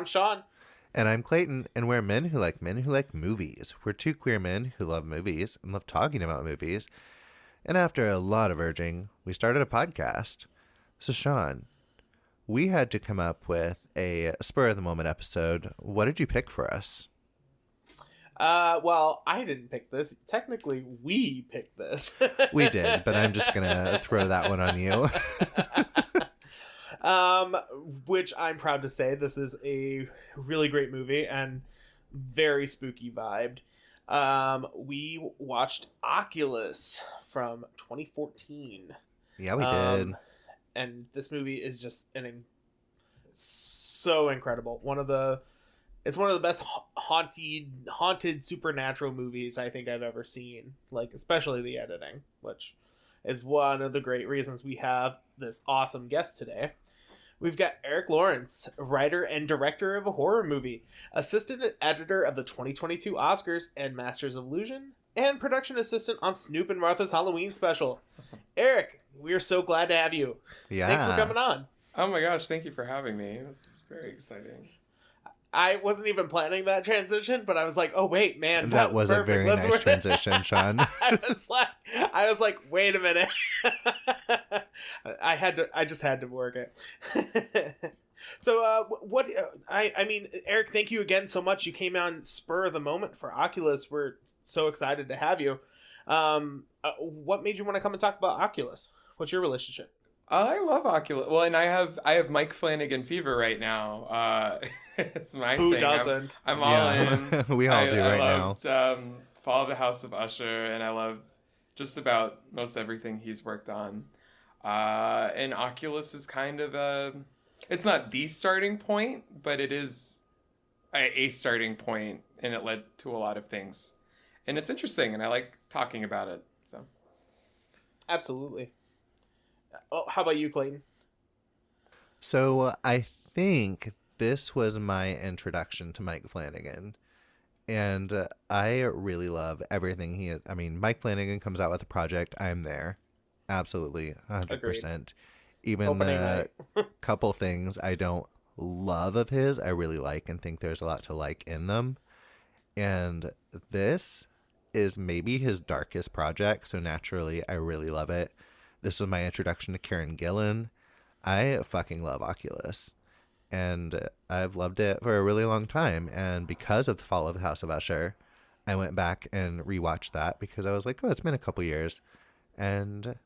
I'm Sean. And I'm Clayton, and we're men who like men who like movies. We're two queer men who love movies and love talking about movies. And after a lot of urging, we started a podcast. So, Sean, we had to come up with a spur of the moment episode. What did you pick for us? Uh, well, I didn't pick this. Technically, we picked this. we did, but I'm just gonna throw that one on you. um, which I'm proud to say this is a really great movie and very spooky vibed. Um, we watched Oculus from 2014. Yeah, we um, did. And this movie is just an so incredible. One of the it's one of the best haunted haunted supernatural movies I think I've ever seen. Like especially the editing, which is one of the great reasons we have this awesome guest today. We've got Erick Lorinc, writer and director of a horror movie, assistant editor of the 2022 Oscars and Masters of Illusion, and production assistant on Snoop and Martha's Halloween special. Erick, we are so glad to have you. Yeah. Thanks for coming on. Oh my gosh, thank you for having me. This is very exciting. I wasn't even planning that transition, but I was like, "Oh wait, man, that was perfect. a very Let's nice work. transition, Sean." I was like, I was like, "Wait a minute." I had to. I just had to work it. so, uh, what? Uh, I I mean, Erick, thank you again so much. You came on spur of the moment for Oculus. We're so excited to have you. Um, uh, what made you want to come and talk about Oculus? What's your relationship? I love Oculus. Well, and I have I have Mike Flanagan fever right now. Uh, it's my Who thing. doesn't? I'm, I'm all yeah. in. we all I, do right I loved, now. Um, Fall of the House of Usher, and I love just about most everything he's worked on. Uh, and Oculus is kind of a. It's not the starting point, but it is a, a starting point, and it led to a lot of things. And it's interesting, and I like talking about it. So. Absolutely. Oh, how about you, Clayton? So uh, I think this was my introduction to Mike Flanagan. And uh, I really love everything he is. I mean, Mike Flanagan comes out with a project, I'm there. Absolutely, 100%. Agreed. Even a couple things I don't love of his, I really like and think there's a lot to like in them. And this is maybe his darkest project, so naturally I really love it. This was my introduction to Karen Gillan. I fucking love Oculus. And I've loved it for a really long time. And because of the fall of the House of Usher, I went back and rewatched that because I was like, oh, it's been a couple years. And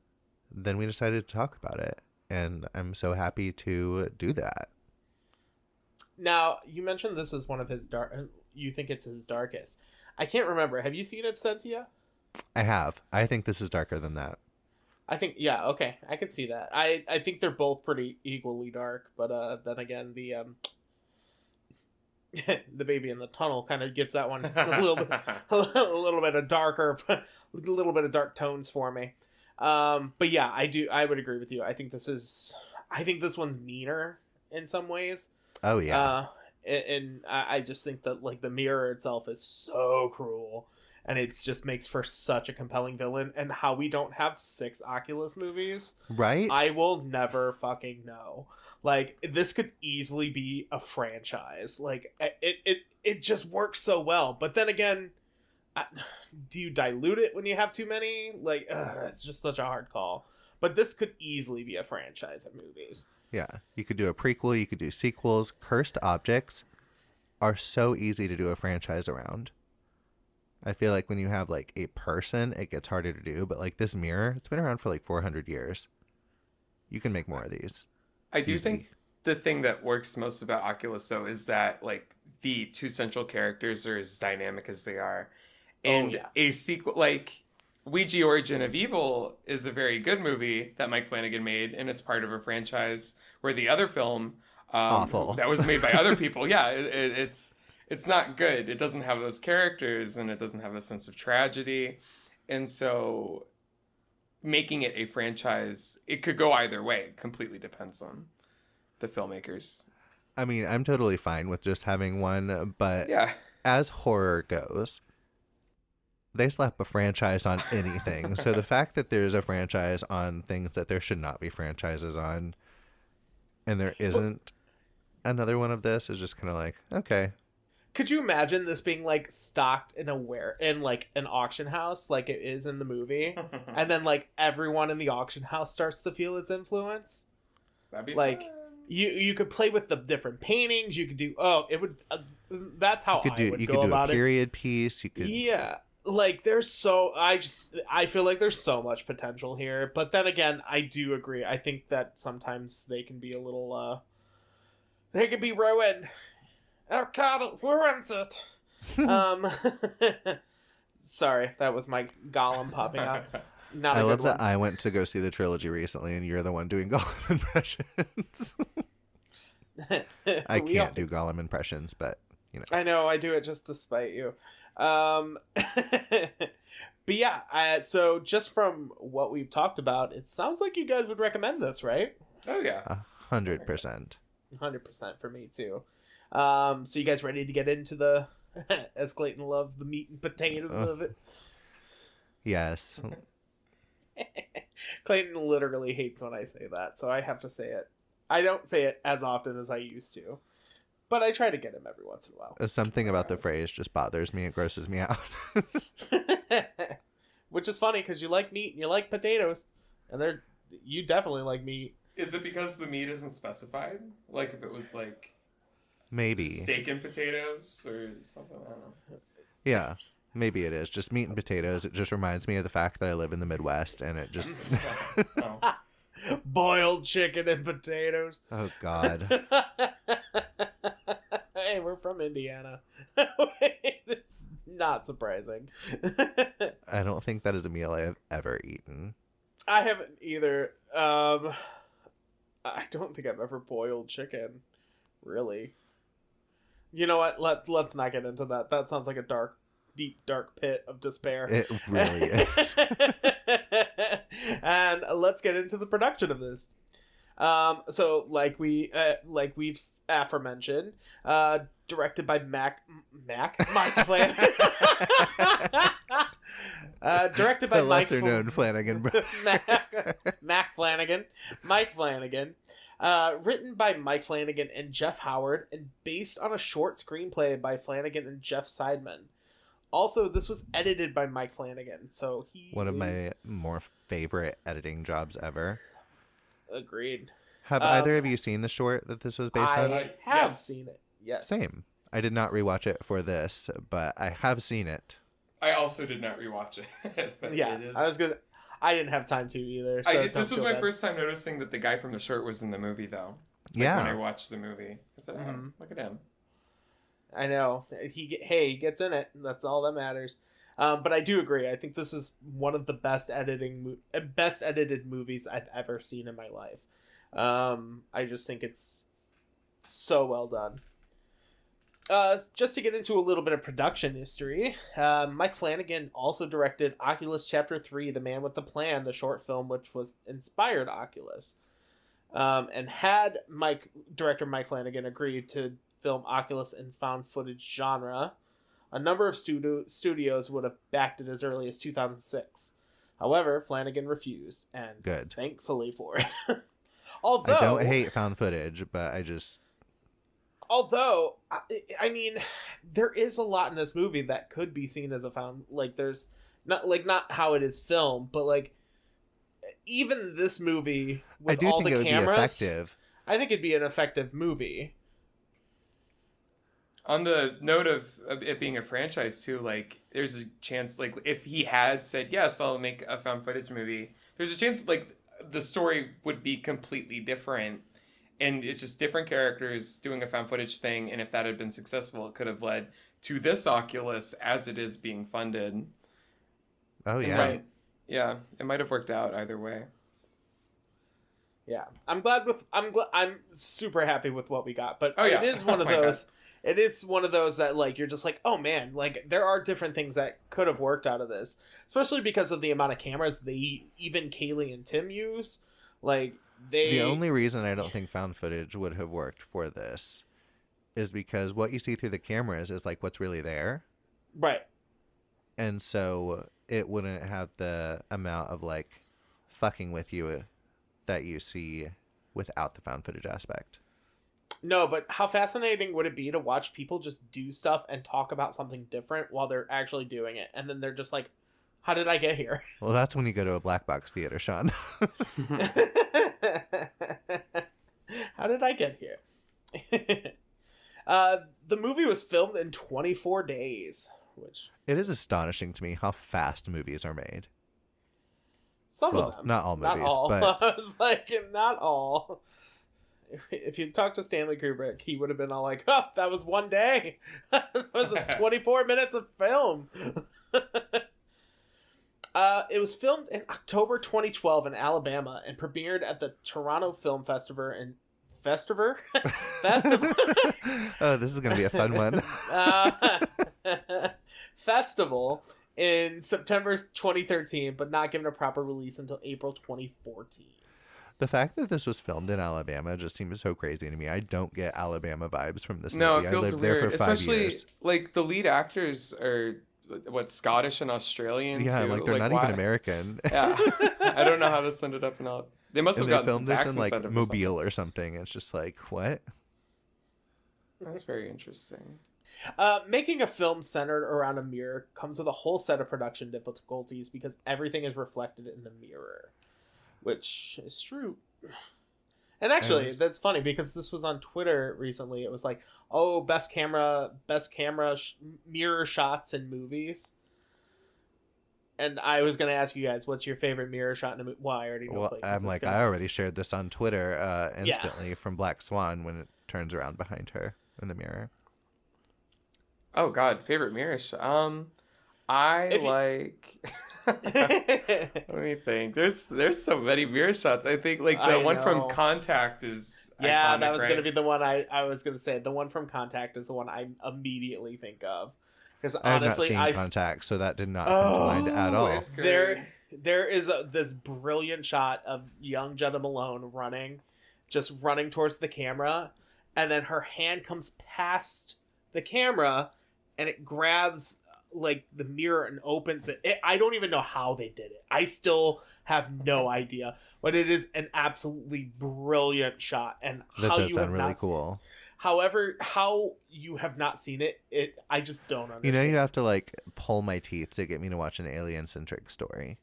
then we decided to talk about it. And I'm so happy to do that. Now, you mentioned this is one of his dark. You think it's his darkest. I can't remember. Have you seen yet? I have. I think this is darker than that. I think yeah, okay, I can see that. I I think they're both pretty equally dark, but uh, then again, the um, the baby in the tunnel kind of gets that one a little bit a little bit of darker, a little bit of dark tones for me. Um, but yeah, I do I would agree with you. I think this is I think this one's meaner in some ways. Oh yeah. Uh, and, and I, I just think that like the mirror itself is so cruel and it just makes for such a compelling villain. And how we don't have six Oculus movies, right? I will never fucking know. Like this could easily be a franchise. Like it, it, it just works so well. But then again, do you dilute it when you have too many? Like ugh, it's just such a hard call. But this could easily be a franchise of movies. Yeah, you could do a prequel. You could do sequels. Cursed objects are so easy to do a franchise around. I feel like when you have like a person, it gets harder to do. But like this mirror, it's been around for like 400 years. You can make more of these. I do Easy. think the thing that works most about Oculus though is that like the two central characters are as dynamic as they are, oh, and oh, yeah. a sequel like Ouija Origin of Evil is a very good movie that Mike Flanagan made, and it's part of a franchise where the other film um, awful that was made by other people. Yeah, it, it, it's it's not good. It doesn't have those characters and it doesn't have a sense of tragedy. And so making it a franchise, it could go either way. It completely depends on the filmmakers. I mean, I'm totally fine with just having one, but yeah. as horror goes, they slap a franchise on anything. so the fact that there's a franchise on things that there should not be franchises on and there isn't another one of this is just kind of like, okay, Could you imagine this being like stocked in a where in like an auction house like it is in the movie? and then like everyone in the auction house starts to feel its influence. That'd be like, fun. You you could play with the different paintings. You could do oh it would uh, that's how you could I do would you go could do a about it. period piece. You could Yeah, like there's so I just I feel like there's so much potential here. But then again, I do agree. I think that sometimes they can be a little uh they can be ruined. Our God ruins it. um Sorry, that was my Gollum popping up. Not a I good love that I went to go see the trilogy recently, and you're the one doing Gollum impressions. I can't do Gollum impressions, but you know, I know I do it just to spite you. Um, but yeah, I, so just from what we've talked about, it sounds like you guys would recommend this, right? oh yeah. a hundred percent. Hundred percent for me too. Um, so you guys ready to get into the, as Clayton loves the meat and potatoes Ugh. of it. Yes, Clayton literally hates when I say that, so I have to say it. I don't say it as often as I used to, but I try to get him every once in a while. something about the phrase just bothers me. It grosses me out. Which is funny because you like meat and you like potatoes, and they're you definitely like meat. Is it because the meat isn't specified? Like if it was like Maybe, steak and potatoes or something? I don't know. yeah, maybe it is just meat and potatoes. It just reminds me of the fact that I live in the Midwest, and it just oh. Boiled chicken and potatoes. oh god. hey, we're from Indiana. it's not surprising. I don't think that is a meal I have ever eaten. I haven't either. Um, I don't think I've ever boiled chicken. Really. You know what? Let Let's not get into that. That sounds like a dark, deep, dark pit of despair. It really is. and let's get into the production of this. Um, so, like we, uh, like we've aforementioned, uh, directed by Mac, Mac, Mike Flanagan. uh, directed by the Mike lesser Fl- known Flanagan. Mac, Mac Flanagan, Mike Flanagan. Uh, written by Mike Flanagan and Jeff Howard, and based on a short screenplay by Flanagan and Jeff Seidman. Also, this was edited by Mike Flanagan, so he One of is- my more favorite editing jobs ever. agreed. Have Um, either of you seen the short that this was based I on? I have yes. seen it. Yes, Same. I did not rewatch it for this, but I have seen it. I also did not rewatch it. but Yeah, it is. I was gonna. I didn't have time to either. So I, this was my bad. first time noticing that the guy from the shirt was in the movie, though. Like, yeah. When I watched the movie, I said, "Oh, Mhm. look at him." I know he get, hey he gets in it. That's all that matters. Um, but I do agree. I think this is one of the best editing, uh, best edited movies I've ever seen in my life. Um, I just think it's so well done. Uh, just to get into a little bit of production history, uh, Mike Flanagan also directed Oculus Chapter 3, The Man with the Plan, the short film which was inspired Oculus. Um, and had Mike director Mike Flanagan agreed to film Oculus in found footage genre, a number of studio, studios would have backed it as early as 2006. However, Flanagan refused, and Good. thankfully for it. although I don't hate found footage, but I just although I, I mean there is a lot in this movie that could be seen as a found like there's not like not how it is filmed but like even this movie with I do all think the it would cameras be effective. i think it'd be an effective movie On the note of of it being a franchise too, like there's a chance, like if he had said yes, I'll make a found footage movie. There's a chance, like the story would be completely different, and it's just different characters doing a found footage thing. And if that had been successful, it could have led to this Oculus as it is being funded. Oh It yeah. might- yeah, it might have worked out either way. yeah i'm glad with i'm glad i'm super happy with what we got but Oh, yeah. it is one of Oh my those it is one of those that like you're just like oh man like there are different things that could have worked out of this especially because of the amount of cameras they even kaylee and tim use like they The only reason I don't think found footage would have worked for this is because what you see through the cameras is like what's really there. right And so it wouldn't have the amount of like fucking with you uh, that you see without the found footage aspect. No, but how fascinating would it be to watch people just do stuff and talk about something different while they're actually doing it, and then they're just like, "How did I get here?" Well, that's when you go to a black box theater, Sean. How did I get here? uh, the movie was filmed in 24 days, which it is astonishing to me how fast movies are made. some Well, of them, not all not movies, all. but I was like, not all. If you talk to Stanley Kubrick, he would have been all like, "Oh, that was one day. that was 24 minutes of film." Uh, it was filmed in October 2012 in Alabama and premiered at the Toronto Film Festival in Festival Festival oh, this is gonna be a fun one. uh, festival in September 2013, but not given a proper release until April 2014. The fact that this was filmed in Alabama just seems so crazy to me. I don't get Alabama vibes from this no, movie. it feels I lived weird, there for five especially years. like the lead actors are what Scottish and Australian. Yeah, too. like they're not why- even American. Yeah, I don't know how this ended up in all. They must have and they gotten some filmed this tax in like incentive or something. Mobile or something. It's just like what? That's very interesting. Uh, making a film centered around a mirror comes with a whole set of production difficulties because everything is reflected in the mirror, which is true. And actually, And- that's funny because this was on Twitter recently. It was like, "Oh, best camera, best camera sh- mirror shots in movies." And I was gonna ask you guys, what's your favorite mirror shot in a movie? Well, I already know. Well, Clayton's. I'm like gonna- I already shared this on Twitter uh, Yeah. instantly from Black Swan when it turns around behind her in the mirror. Oh God, favorite mirror shot. Um, I If you- like. Let me think. There's there's so many mirror shots. I think like the I one know. from Contact is. yeah, iconic, that was right? gonna be the one I, I was gonna say. The one from Contact is the one I immediately think of. Because honestly, I have not seen I s- Contact, so that did not come to mind at Oh, all. it's there there is a, this brilliant shot of young Jena Malone running, just running towards the camera, and then her hand comes past the camera, and it grabs like the mirror and opens it. it. I don't even know how they did it. I still have no idea, but it is an absolutely brilliant shot, and That how does you sound really not, cool. However, how you have not seen it, it I just don't understand. You know, you have to like pull my teeth to get me to watch an alien centric story.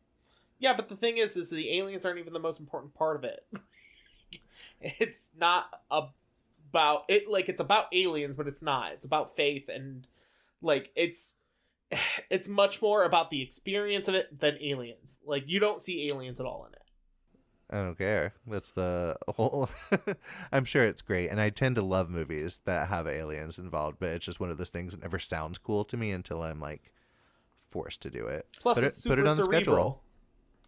Yeah, but the thing is, is the aliens aren't even the most important part of it. it's not about it. Like it's about aliens, but it's not. It's about faith and like it's it's much more about the experience of it than aliens. Like you don't see aliens at all in it. I don't care. That's the whole. I'm sure it's great, and I tend to love movies that have aliens involved, but it's just one of those things that never sounds cool to me until I'm like forced to do it. Plus, Put it's it- super put it on the cerebral. schedule.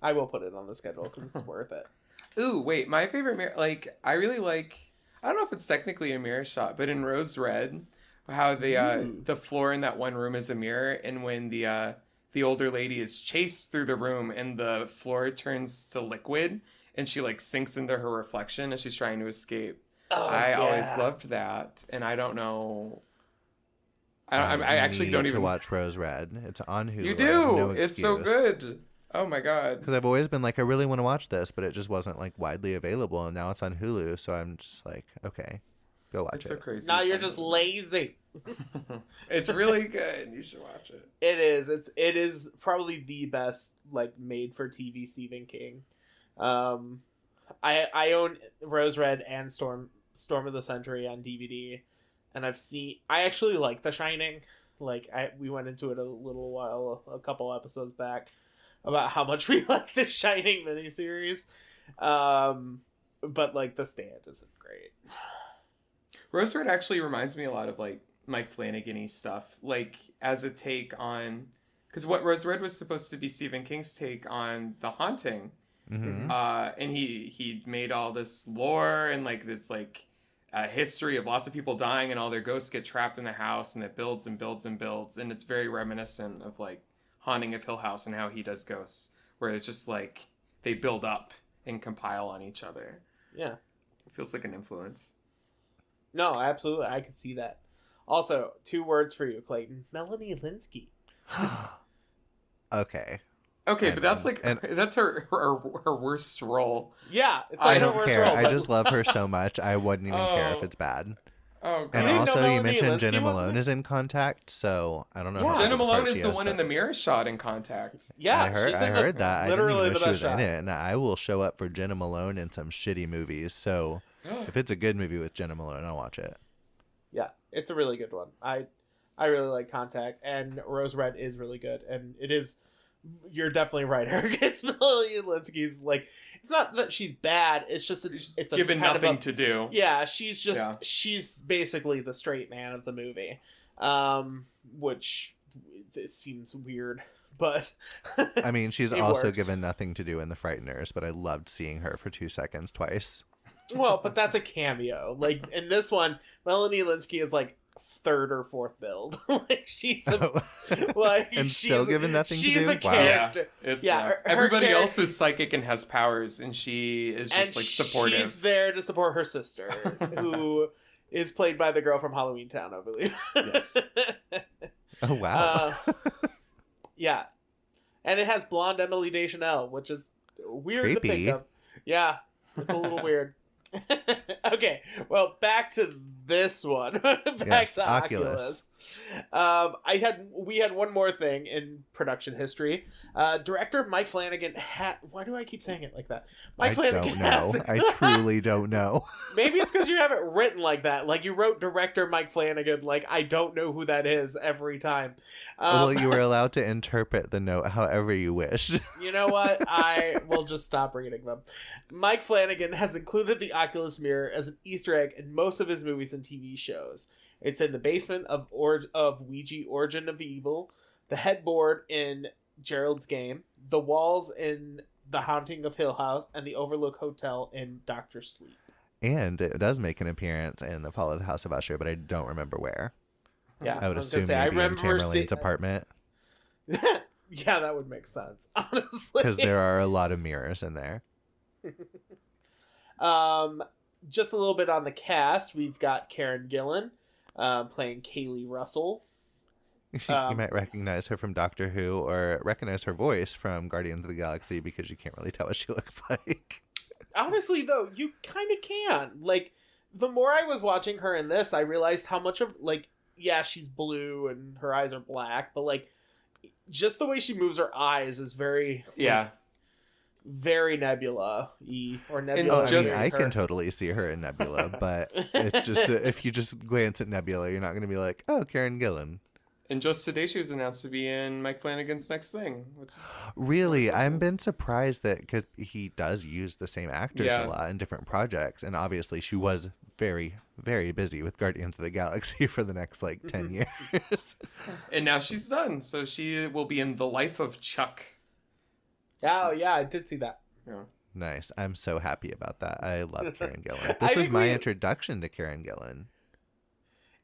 I will put it on the schedule because it's worth it. Ooh, wait, my favorite mirror. Like, I really like. I don't know if it's technically a mirror shot, but in Rose Red, how the uh, the floor in that one room is a mirror, and when the uh, the older lady is chased through the room, and the floor turns to liquid, and she like sinks into her reflection as she's trying to escape. Oh, I always loved that, and I don't know. I, I, I I actually don't need even to watch Rose Red. It's on Hulu. You do. no it's so good. Oh my god. Because I've always been like, I really want to watch this, but it just wasn't like widely available, and now it's on Hulu, so I'm just like, okay, go watch It's so crazy. Now It's you're just Hulu. lazy. it's really good. You should watch it. It is. It's it is probably the best like made for TV Stephen King. Um, I I own Rose Red and Storm Storm of the Century on DVD, and I've seen. I actually like The Shining. Like I we went into it a little while a couple episodes back about how much we like the Shining miniseries. Um, but like The Stand isn't great. Rose Red actually reminds me a lot of like Mike Flanagan stuff, like as a take on because what Rose Red was supposed to be Stephen King's take on The Haunting, hmm uh, and he he made all this lore and like this like uh, history of lots of people dying and all their ghosts get trapped in the house and it builds and builds and builds and it's very reminiscent of like Haunting of Hill House and how he does ghosts, where it's just like they build up and compile on each other. Yeah. It feels like an influence. No, absolutely. I could see that. Also, two words for you, Clayton. Melanie Lynskey. okay. Okay, And- but that's like and- that's her, her her worst role. Yeah, it's I like I don't worst care. role, I just love her so much. I wouldn't even care if Oh. it's bad. Oh god. And also, you mentioned Lynskey Jena Malone is in Contact, so I don't know. Yeah. how Jena of a part Malone is the is, one in the mirror shot in Contact. yeah, I heard. she's I heard the, that. I didn't Literally even know the she was best in it, and I will show up for Jena Malone in some shitty movies. So if it's a good movie with Jena Malone, I'll watch it. Yeah, it's a really good one. I I really like Contact, and Rose Red is really good, and it is. You're definitely right, Erick. It's Melanie Lynskey's like. It's not that she's bad. It's just it's, it's Given kind nothing a- to do. Yeah, she's just Yeah. she's basically the straight man of the movie, um, which it seems weird, but I mean, she's also works. given nothing to do in The Frighteners, but I loved seeing her for two seconds twice. Well, but that's a cameo. Like in this one, Melanie Lynskey is like third or fourth build. like she's a, like And she's, still given nothing to she's do? a Wow. character. It's Yeah, rough. her- her everybody char- else is psychic and has powers, and she is and just like supportive. she's there to support her sister, who is played by the girl from Halloween Town, I believe. Yes. oh wow! Uh, yeah, and it has blonde Emily Deschanel, which is weird to think of. Yeah, it's a little weird. okay, well, back to this one. back to Oculus. Um, I had we had one more thing in production history. Uh, director Mike Flanagan had. Why do I keep saying it like that? Mike I Flanagan don't know. I truly don't know. Maybe it's because you have it written like that. Like you wrote director Mike Flanagan. Like I don't know who that is every time. Um, well, you were allowed to interpret the note however you wish. You know what? I will just stop reading them. Mike Flanagan has included the Oculus Mirror as an Easter egg in most of his movies and TV shows. It's in the basement of or- of Ouija Origin of Evil, the headboard in Gerald's Game, the walls in The Haunting of Hill House, and the Overlook Hotel in Doctor Sleep. And it does make an appearance in The Fall of the House of Usher, but I don't remember where. Yeah, I would gonna assume say, I maybe in Tamerlane's see- apartment yeah, that would make sense, honestly. because there are a lot of mirrors in there. Um, just a little bit on the cast. We've got Karen Gillan uh, playing Kaylee Russell. you Um, might recognize her from Doctor Who or recognize her voice from Guardians of the Galaxy because you can't really tell what she looks like. Honestly, though, you kind of can. Like, the more I was watching her in this, I realized how much of like, yeah, she's blue and her eyes are black, but like, just the way she moves her eyes is very, like, yeah. Very Nebula y or Nebula. Oh, I, mean, I can totally see her in Nebula, but it's just if you just glance at Nebula, you're not going to be like, "Oh, Karen Gillan." And just today she was announced to be in Mike Flanagan's next thing, which Really, I've been surprised that because he does use the same actors Yeah. a lot in different projects, and obviously she was very, very busy with Guardians of the Galaxy for the next like ten years. and now she's done, so she will be in The Life of Chuck. Oh yeah, I did see that. Yeah. nice. I'm so happy about that. I love Karen Gillan. This was my we- introduction to Karen Gillan.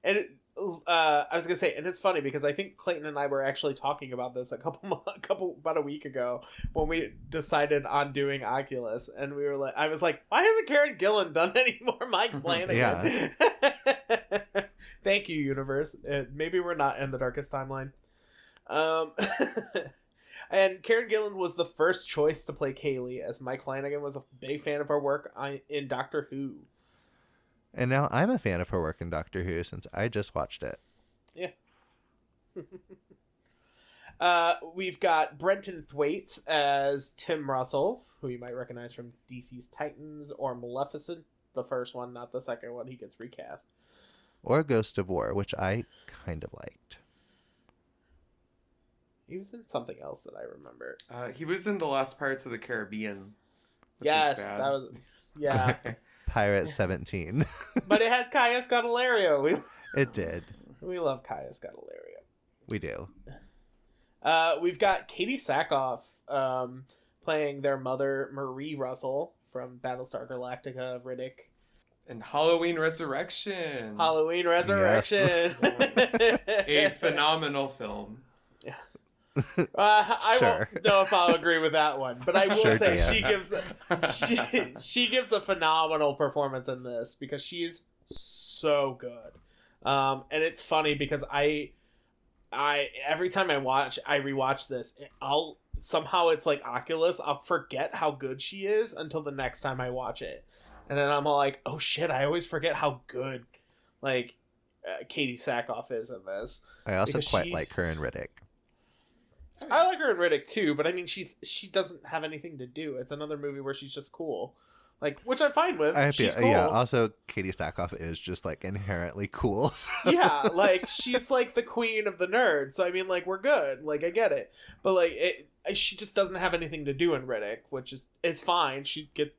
And it, uh, I was gonna say, and it's funny because I think Clayton and I were actually talking about this a couple, a couple, about a week ago when we decided on doing Oculus, and we were like, I was like, why hasn't Karen Gillan done any more Mike Flanagan? Thank you, universe. Uh, maybe we're not in the darkest timeline. Um, and Karen Gillan was the first choice to play Kaylee, as Mike Flanagan was a big fan of her work in Doctor Who. And now I'm a fan of her work in Doctor Who since I just watched it. Yeah. uh, we've got Brenton Thwaites as Tim Russell, who you might recognize from DC's Titans or Maleficent, the first one, not the second one. He gets recast. Or Ghost of War, which I kind of liked. He was in something else that I remember. Uh, he was in The Last Pirates of the Caribbean. yes, that was yeah, Pirate 17. but it had Kaya Scodelario. We it did. we love Kaya Scodelario. We do. Uh, we've got Katee Sackhoff um, playing their mother Marie Russell from Battlestar Galactica, Riddick. and Halloween Resurrection. Halloween Resurrection. a phenomenal film. Uh, I Sure. won't know if I'll agree with that one, but I will Sure, say she gives she, she gives a phenomenal performance in this because she's so good. Um, and it's funny because I I every time I watch I rewatch this, I'll somehow it's like Oculus. I'll forget how good she is until the next time I watch it, and then I'm all like, oh shit! I always forget how good like uh, Katee Sackhoff is in this. I also quite she's- like her in Riddick. I like her in Riddick too, but I mean, she's she doesn't have anything to do. It's another movie where she's just cool, like which I'm fine with. I, she's yeah, cool. yeah. Also, Katee Sackhoff is just like inherently cool. so- yeah, like she's like the queen of the nerds. So I mean, like we're good. Like I get it, but like it, she just doesn't have anything to do in Riddick, which is is fine. She get,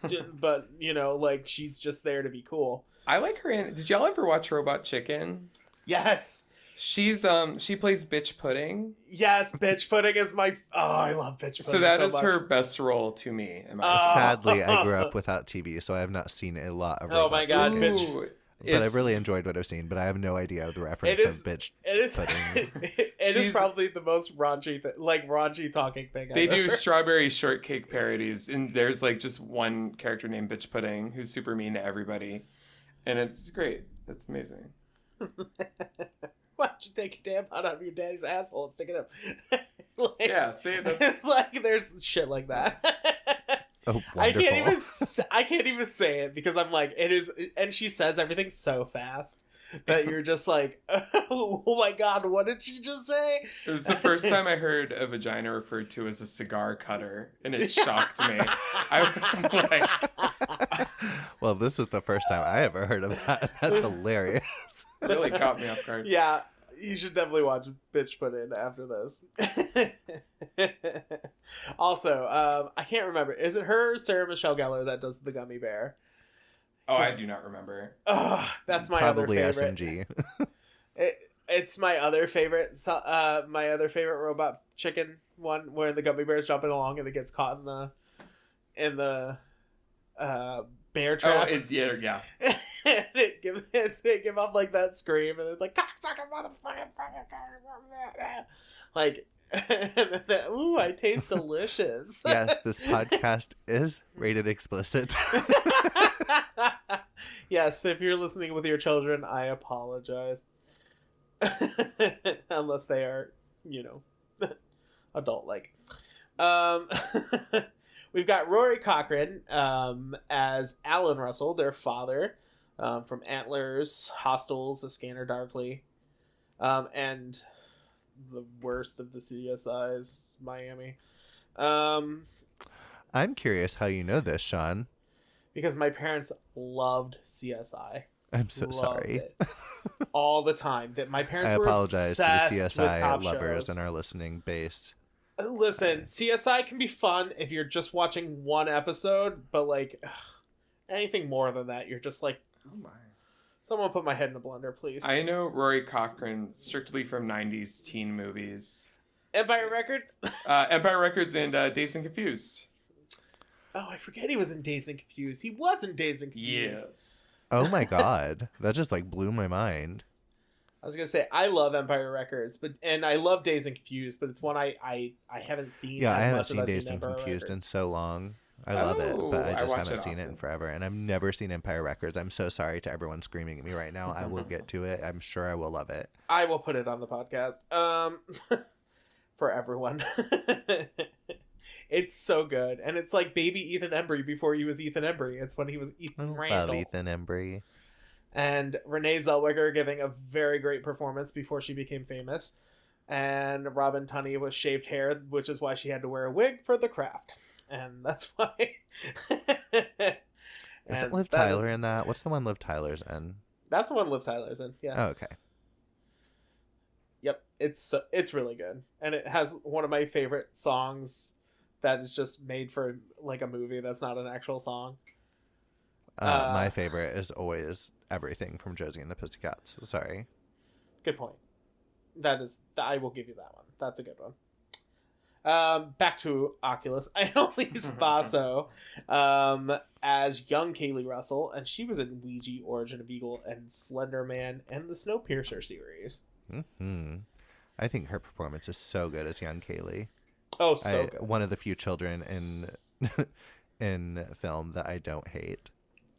but you know, like she's just there to be cool. I like her in. Did y'all ever watch Robot Chicken? Yes, She's um she plays bitch pudding. yes, bitch pudding is my. Oh, I love bitch pudding. So that is much. her best role to me. In my Oh. Sadly, I grew up without TV, so I have not seen a lot of. Oh my God, bitch. But I've really enjoyed what I've seen. But I have no idea of the reference is- of bitch. It is. pudding. it is She's- probably the most raunchy, th- like raunchy talking thing. They I've do ever- strawberry shortcake parodies, and there's like just one character named Bitch Pudding who's super mean to everybody, and it's great. It's amazing. Why don't you take your tampon out of your daddy's asshole and stick it up? like, Yeah, see, that's it's like there's shit like that. Oh, I can't even s- I can't even say it because I'm like it is, and she says everything so fast that you're just like, oh my god, what did she just say? it was the first time I heard a vagina referred to as a cigar cutter, and it shocked me. I was like, well, this was the first time I ever heard of that. That's hilarious. it really caught me off guard. Yeah, you should definitely watch Bitch Pudding after this. also, um, I can't remember. Is it her or Sarah Michelle Gellar that does the gummy bear? Oh, I do not remember. Oh, that's my Probably other favorite. SMG. It, it's my other favorite. Uh, my other favorite robot chicken one where the gummy bear's jumping along and it gets caught in the in the uh, bear Oh, trap. it, yeah, yeah. and it gives it, they give off like that scream and it's like cocksucker motherfucker cocksucker," like and then that, ooh I taste delicious. Yes, this podcast is rated explicit. yes if you're listening with your children I apologize. Unless they are you know adult like um we've got Rory Cochrane um, as Alan Russell, their father, um, from Antlers, Hostiles, A Scanner Darkly, um, and the worst of the CSIs, Miami. Um, I'm curious how you know this, Sean. because my parents loved CSI. I'm so Loved sorry. All the time. That my parents I were apologize to the CSI lovers shows. and our listening base. Listen, CSI can be fun if you're just watching one episode, but like anything more than that, you're just like, Oh my. Someone put my head in a blender, please. I know Rory Cochrane strictly from '90s teen movies, Empire Records. uh, Empire Records, and uh, Dazed and Confused. Oh, I forget he was in Dazed and Confused. He was in Dazed and Confused. Yes. Oh my god, that just like blew my mind. I was gonna say I love Empire Records, but and I love Dazed and Confused, but it's one I I, I haven't seen. Yeah, I haven't seen I've Dazed and Empire Confused in so long. I love it, but Oh, I I just watch haven't seen it in forever. And I've never seen Empire Records. I'm so sorry to everyone screaming at me right now. I will get to it. I'm sure I will love it. I will put it on the podcast. Um, for everyone. it's so good, and it's like baby Ethan Embry before he was Ethan Embry. It's when he was I Ethan love Randall. Ethan Embry. and Renee Zellweger giving a very great performance before she became famous, and Robin Tunney with shaved hair, which is why she had to wear a wig for the craft, and that's why. Is it Liv Tyler in that? What's the one Liv Tyler's in? that's the one Liv Tyler's in. Yeah. Oh, okay. Yep. It's so, it's really good, and it has one of my favorite songs that is just made for like a movie that's not an actual song. Uh, Uh, my favorite is always everything from Josie and the Pussycats. Sorry. Good point. That is, I will give you that one. That's a good one. Um, back to Oculus. Annalise Basso um, as young Kaylee Russell, and she was in Ouija, Origin of Evil, and Slender Man, and the Snowpiercer series. hmm I think her performance is so good as young Kaylee. Oh, so I, good. one of the few children in in film that I don't hate.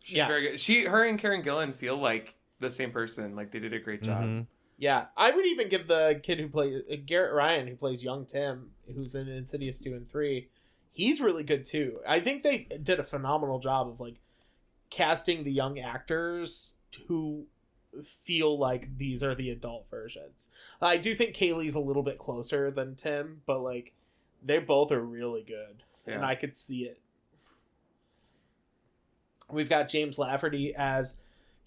She's Yeah. very good. She, her, and Karen Gillan feel like the same person. Like they did a great job. Mhm. Yeah, I would even give the kid who plays uh, Garrett Ryan, who plays young Tim, who's in Insidious two and three. He's really good too. I think they did a phenomenal job of like casting the young actors who feel like these are the adult versions. I do think Kaylee's a little bit closer than Tim, but like they both are really good, and I could see it. We've got James Lafferty as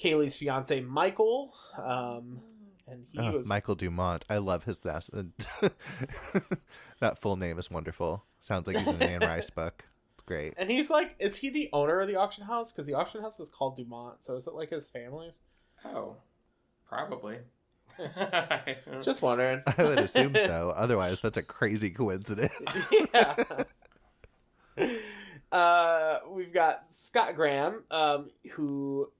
Kaylee's fiance Michael. Um, and he Oh, was Michael Dumont. I love his last. that full name is wonderful. Sounds like he's in an Anne Rice book. It's great. and he's like is he the owner of the auction house because the auction house is called dumont so is it like his family's Oh, probably. just wondering I would assume so. Otherwise, that's a crazy coincidence. yeah uh we've got scott graham um who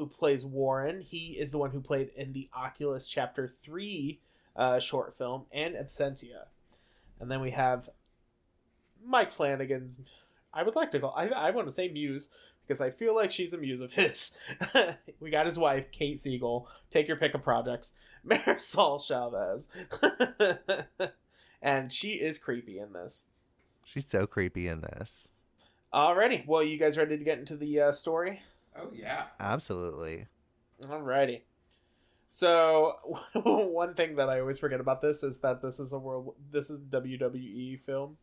who plays warren. He is the one who played in the oculus chapter 3 uh short film and absentia. And then we have mike flanagan's i would like to call i, I want to say muse because i feel like she's a muse of his. We got his wife kate siegel. Take your pick of projects. Marisol chavez. And she is creepy in this. She's so creepy in this. Alrighty, well, you guys ready to get into the uh, story? Oh yeah. Absolutely. Alrighty. So one thing that I always forget about this is that this is a world. This is WWE film.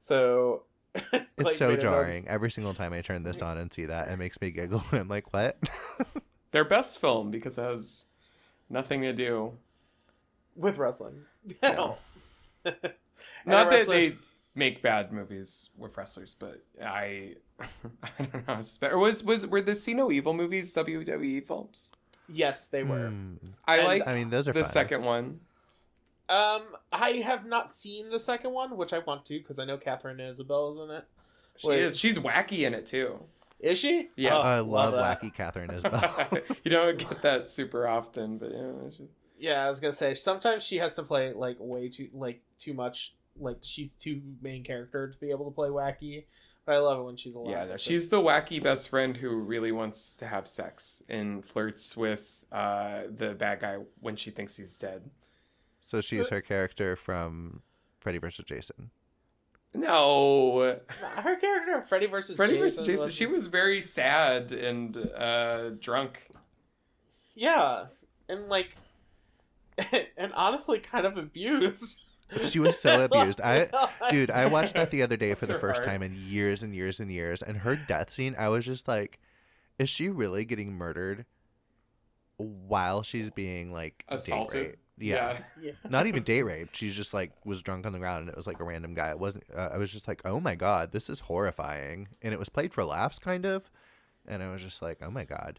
So It's so made a note- jarring. Every single time I turn this on and see that, it makes me giggle. I'm like, what? Their best film because it has nothing to do. with wrestling. No. And Not that they make bad movies with wrestlers, but I, I don't know. I suspect- Or was was were the See No Evil movies WWE films? Yes, they were. Hmm. I And- like I mean, those are the fun. second one. Um, I have not seen the second one, which I want to because I know Katharine Isabelle is in it. She Wait. is. She's wacky in it too. Is she? Yes. Oh, I love that. wacky Katharine Isabelle. you don't get that super often, but yeah, she's- Yeah, I was gonna say sometimes she has to play like way too like too much like she's too main character to be able to play wacky. But I love it when she's alive. yeah. No, It's she's the wacky best friend who really wants to have sex and flirts with uh, the bad guy when she thinks he's dead. so she's her character from Freddy vs. Jason. No, her character in Freddy versus Freddy Jason. vs. Jason. was- She was very sad and uh, drunk. yeah, and like, and honestly, kind of abused. She was so abused. I dude, I watched that the other day for the first heart. time in years and years and years, and her death scene, I was just like, is she really getting murdered while she's being like date Assaulted. raped? Yeah. Yeah. Not even date raped. She's just like was drunk on the ground, and it was like a random guy. It wasn't. Uh, I was just like, oh my god, this is horrifying, and it was played for laughs, kind of. And I was just like, oh my god.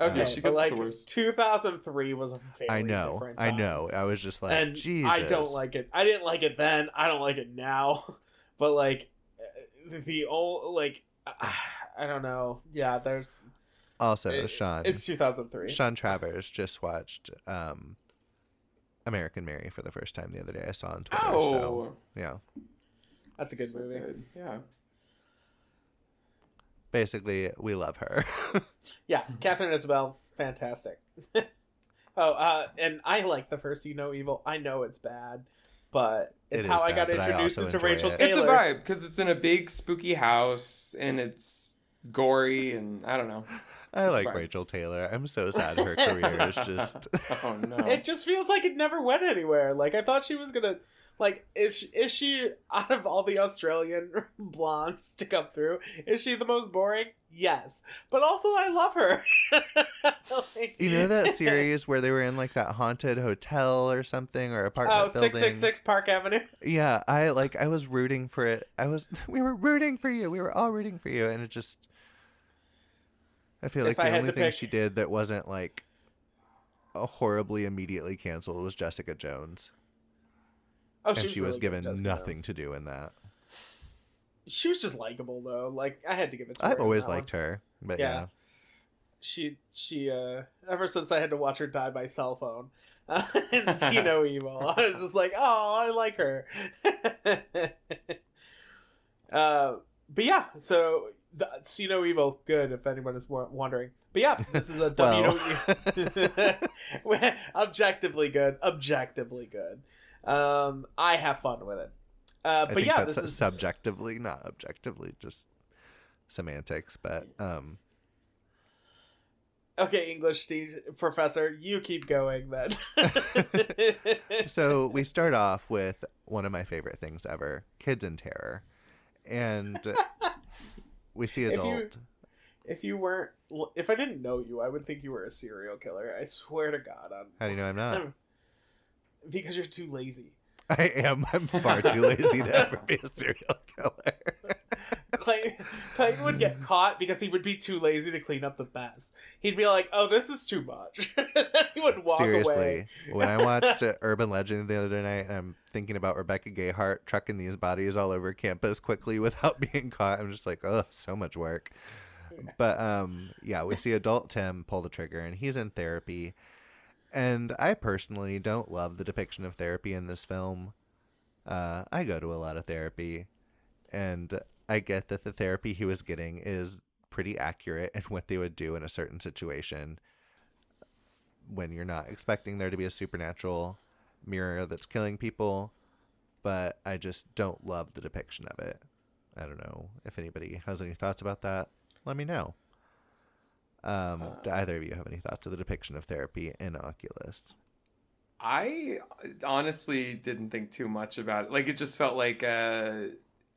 Okay, Yeah, she but gets the like worst. 2003 was a very I know, different I know. I was just like, and Jesus. I don't like it. I didn't like it then. I don't like it now. But like uh, the old like I don't know. Yeah, there's Also, it- Sean. it's 2003. Sean Travers just watched um, American Mary for the first time the other day. I saw on Twitter. Oh, So yeah, That's a good so movie. good. Yeah. Basically, we love her. Yeah, Katharine Isabelle, fantastic. oh, uh, and I like the first You Know Evil. I know it's bad, but it's It how is I got but I introduced also into Rachel it. Taylor. It's a vibe because it's in a big spooky house and it's gory and I don't know. I It's like fine. Rachel Taylor. I'm so sad her career is just. oh no. It just feels like it never went anywhere. Like I thought she was gonna. Like is she, is she out of all the Australian blondes to come through? Is she the most boring? Yes, but also I love her. Like- You know that series where they were in like that haunted hotel or something or apartment Oh, building? 666 Park Avenue. Yeah, I like I was rooting for it. I was we were rooting for you. We were all rooting for you and it just I feel like I the only thing pick- she did that wasn't like a horribly immediately canceled was Jessica Jones. Oh, and she was really given nothing to do in that. She was just likable though. Like I had to give it. to her I've on always that one. liked her. But Yeah. yeah. She she uh ever since I had to watch her die by cell phone. Uh, and see no evil. I was just like, oh, I like her. uh, but yeah, so the, see no evil good if anyone is wondering but yeah this is a Well. w objectively good objectively good um i have fun with it uh but yeah that's this is subjectively, not objectively, just semantics. But um, okay english Steve, professor you keep going then so we start off with one of my favorite things ever: kids in terror, and we see If you- adult. if you weren't if i didn't know you i would think you were a serial killer i swear to god i'm How do you know I'm not? Because you're too lazy I am. I'm far too lazy to ever be a serial killer. Clayton, Clayton would get caught because he would be too lazy to clean up the mess. He'd be like, "Oh, this is too much." he would walk Seriously, away. when I watched Urban Legend the other night, and I'm thinking about Rebecca Gayheart trucking these bodies all over campus quickly without being caught. I'm just like, oh, so much work. But um, yeah, we see adult Tim pull the trigger, and he's in therapy. And I personally don't love the depiction of therapy in this film. Uh, I go to a lot of therapy, and I get that the therapy he was getting is pretty accurate in what they would do in a certain situation when you're not expecting there to be a supernatural mirror that's killing people. But I just don't love the depiction of it. I don't know if anybody has any thoughts about that. Let me know. Um, do either of you have any thoughts of the depiction of therapy in Oculus? I honestly didn't think too much about it. Like it just felt like a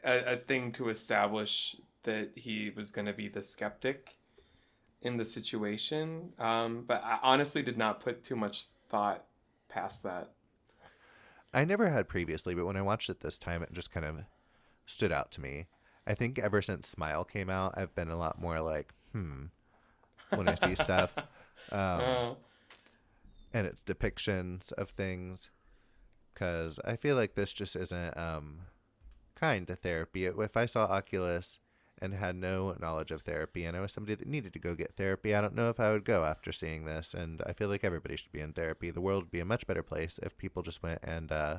a, a thing to establish that he was going to be the skeptic in the situation. Um, but I honestly did not put too much thought past that. I never had previously, but when I watched it this time, it just kind of stood out to me. I think ever since Smile came out, I've been a lot more like, hmm, when I see stuff. Um, Uh, and its depictions of things because i feel like this just isn't um kind to therapy. If i saw oculus and had no knowledge of therapy and i was somebody that needed to go get therapy i don't know if i would go after seeing this. And i feel like everybody should be in therapy. The world would be a much better place if people just went and uh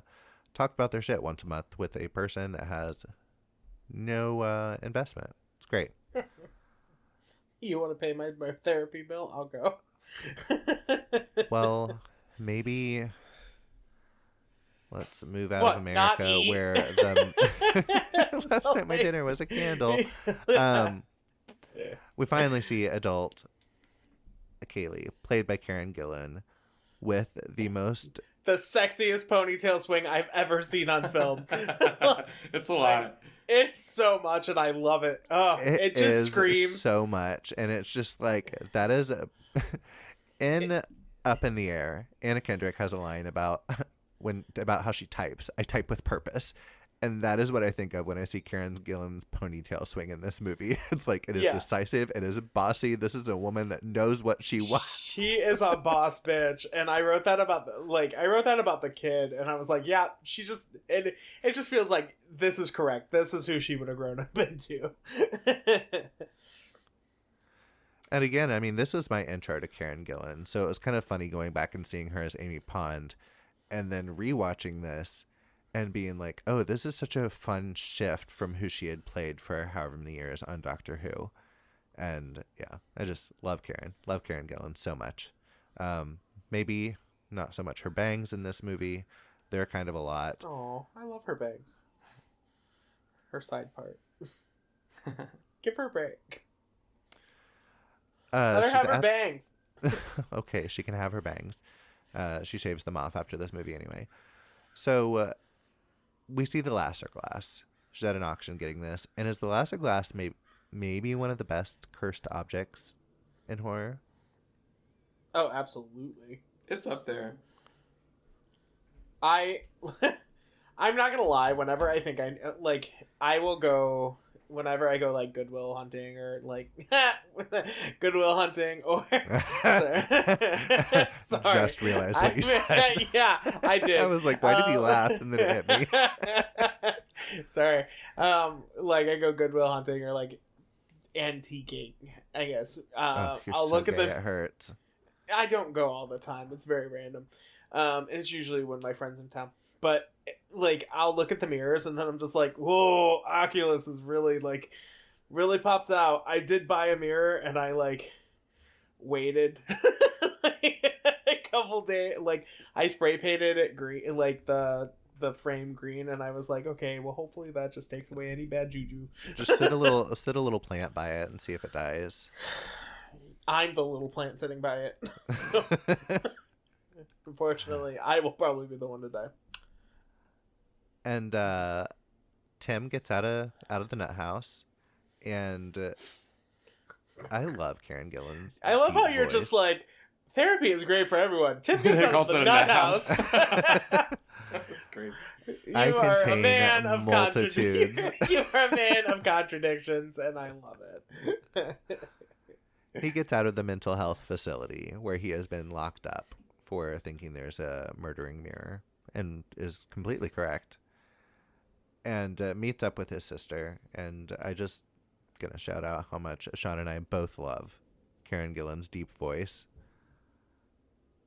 talked about their shit once a month with a person that has no uh investment. It's great You want to pay my, my therapy bill? I'll go. well, maybe let's move out What, of America where the last time my dinner was a candle. Um, we finally see adult Kaylee, played by Karen Gillan, with the most. the sexiest ponytail swing I've ever seen on film. it's a lot. It's so much, and I love it. Oh, it, just is screams. so much, and it's just like that is a, in up in the air. Anna Kendrick has a line about when about how she types. I type with purpose. And that is what I think of when I see Karen Gillan's ponytail swing in this movie. It's like it is Yeah. decisive, it is bossy. This is a woman that knows what she wants. She is a boss bitch, and I wrote that about the, like I wrote that about the kid, and I was like, yeah, she just it it just feels like this is correct. This is who she would have grown up into. And again, I mean, this was my intro to Karen Gillan, so it was kind of funny going back and seeing her as Amy Pond, and then rewatching this and being like, "Oh, this is such a fun shift from who she had played for however many years on Doctor Who." And yeah, I just love Karen, love Karen Gillan so much. Um, maybe not so much her bangs in this movie; they're kind of a lot. oh, I love her bangs. Her side part. Give her a break. Uh, Let her have her at- bangs. okay, she can have her bangs. Uh, she shaves them off after this movie anyway. So uh, we see the Lasser glass. She's at an auction getting this, and is the Lasser glass may- maybe one of the best cursed objects in horror? Oh, absolutely. It's up there. I I'm not gonna lie. Whenever I think I like, I will go. Whenever I go like Goodwill hunting or like Goodwill hunting or Sorry. Just realized what you said. yeah, I did. I was like, why did he Um, laugh? And then it hit me. Sorry. Um, like I go Goodwill hunting or like antiquing. I guess. Uh, oh, I'll so look at the It hurts. I don't go all the time. It's very random. Um, and it's usually when my friend's in town. But like, I'll look at the mirrors and then I'm just like, whoa, Oculus is really like really pops out. I did buy a mirror and I like waited a couple days. Like I spray painted it green, like the the frame green, and I was like, okay, well, hopefully that just takes away any bad juju. Just sit a little sit a little plant by it and see if it dies. I'm the little plant sitting by it. So, unfortunately, I will probably be the one to die. And uh, Tim gets out of out of the nut house, and uh, I love Karen Gillan's. I love deep how you're just like therapy is great for everyone. Tim gets out of the nut nut house. house. That's crazy. you I are a man of multitudes. contradictions. you are a man of contradictions, and I love it. he gets out of the mental health facility where he has been locked up for thinking there's a murdering mirror, and is completely correct. And uh, meets up with his sister, and I just gonna shout out how much Sean and I both love Karen Gillan's deep voice.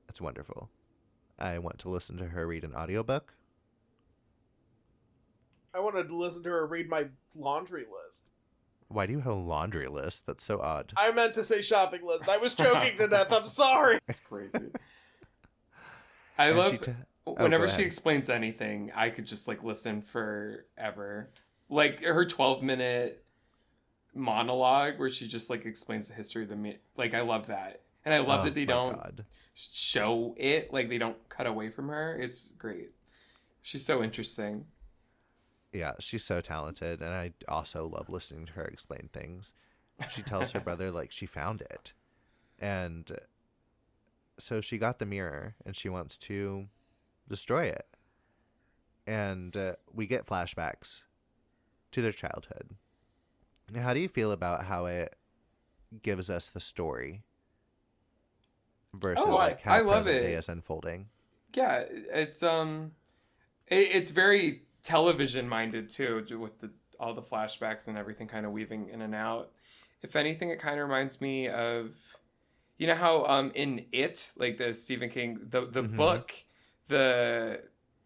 It's wonderful. I want to listen to her read an audiobook. I wanted to listen to her read my laundry list. Why do you have a laundry list? That's so odd. I meant to say shopping list. I was choking to death. I'm sorry. It's crazy. I And love she ta- Oh, whenever go she explains anything. I could just like listen forever. Like her twelve minute monologue where she just like explains the history of the mi- like. I love that, and I love Oh that they don't God. show it. Like they don't cut away from her. It's great. She's so interesting. Yeah, she's so talented, and I also love listening to her explain things. She tells her brother like she found it, and so she got the mirror, and she wants to destroy it. And uh, we get flashbacks to their childhood. How do you feel about how it gives us the story versus Oh, I- like how I love present it. day is unfolding? Yeah, it's um, it, it's very television minded too, with the all the flashbacks and everything kind of weaving in and out. If anything, it kind of reminds me of, you know how um in it like the Stephen King the the Mhm. book, the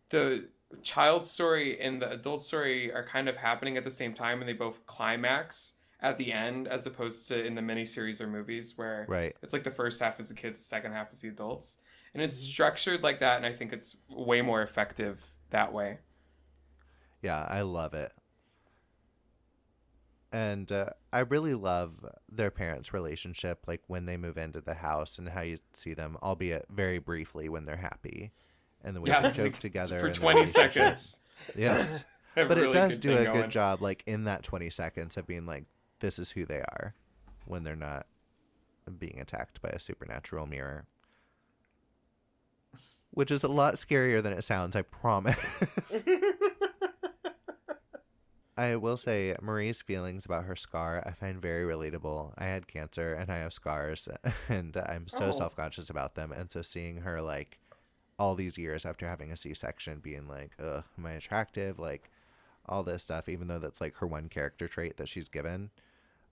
the child story and the adult story are kind of happening at the same time and they both climax at the end as opposed to in the miniseries or movies where Right. it's like the first half is the kids, the second half is the adults. And it's structured like that, and I think it's way more effective that way. Yeah, I love it. And uh, I really love their parents' relationship, like when they move into the house and how you see them, albeit very briefly, when they're happy, and the way Yeah, joke like together For 20 seconds. Yes, but it does do a thing good job, like in that twenty seconds of being like, "This is who they are," when they're not being attacked by a supernatural mirror. Which is a lot scarier than it sounds, I promise. I will say Marie's feelings about her scar I find very relatable. I had cancer and I have scars and I'm so Oh. self-conscious about them and so seeing her like all these years after having a C-section being like, "Ugh, am I attractive?" like all this stuff even though that's like her one character trait that she's given.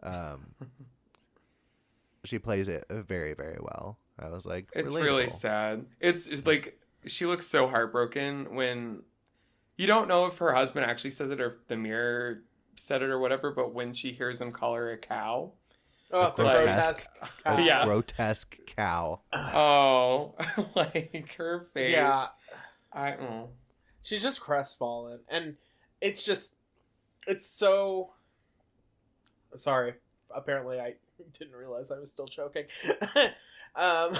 Um she plays it very very well. I was like, It's really sad. It's, it's like she looks so heartbroken when you don't know if her husband actually says it or if the mirror said it or whatever, but when she hears him call her a cow. Oh, the grotesque. grotesque. A Yeah. grotesque cow. Oh, like her face. Yeah. I, oh. She's just crestfallen, and it's just, it's so. Sorry. Apparently, I didn't realize I was still choking. um,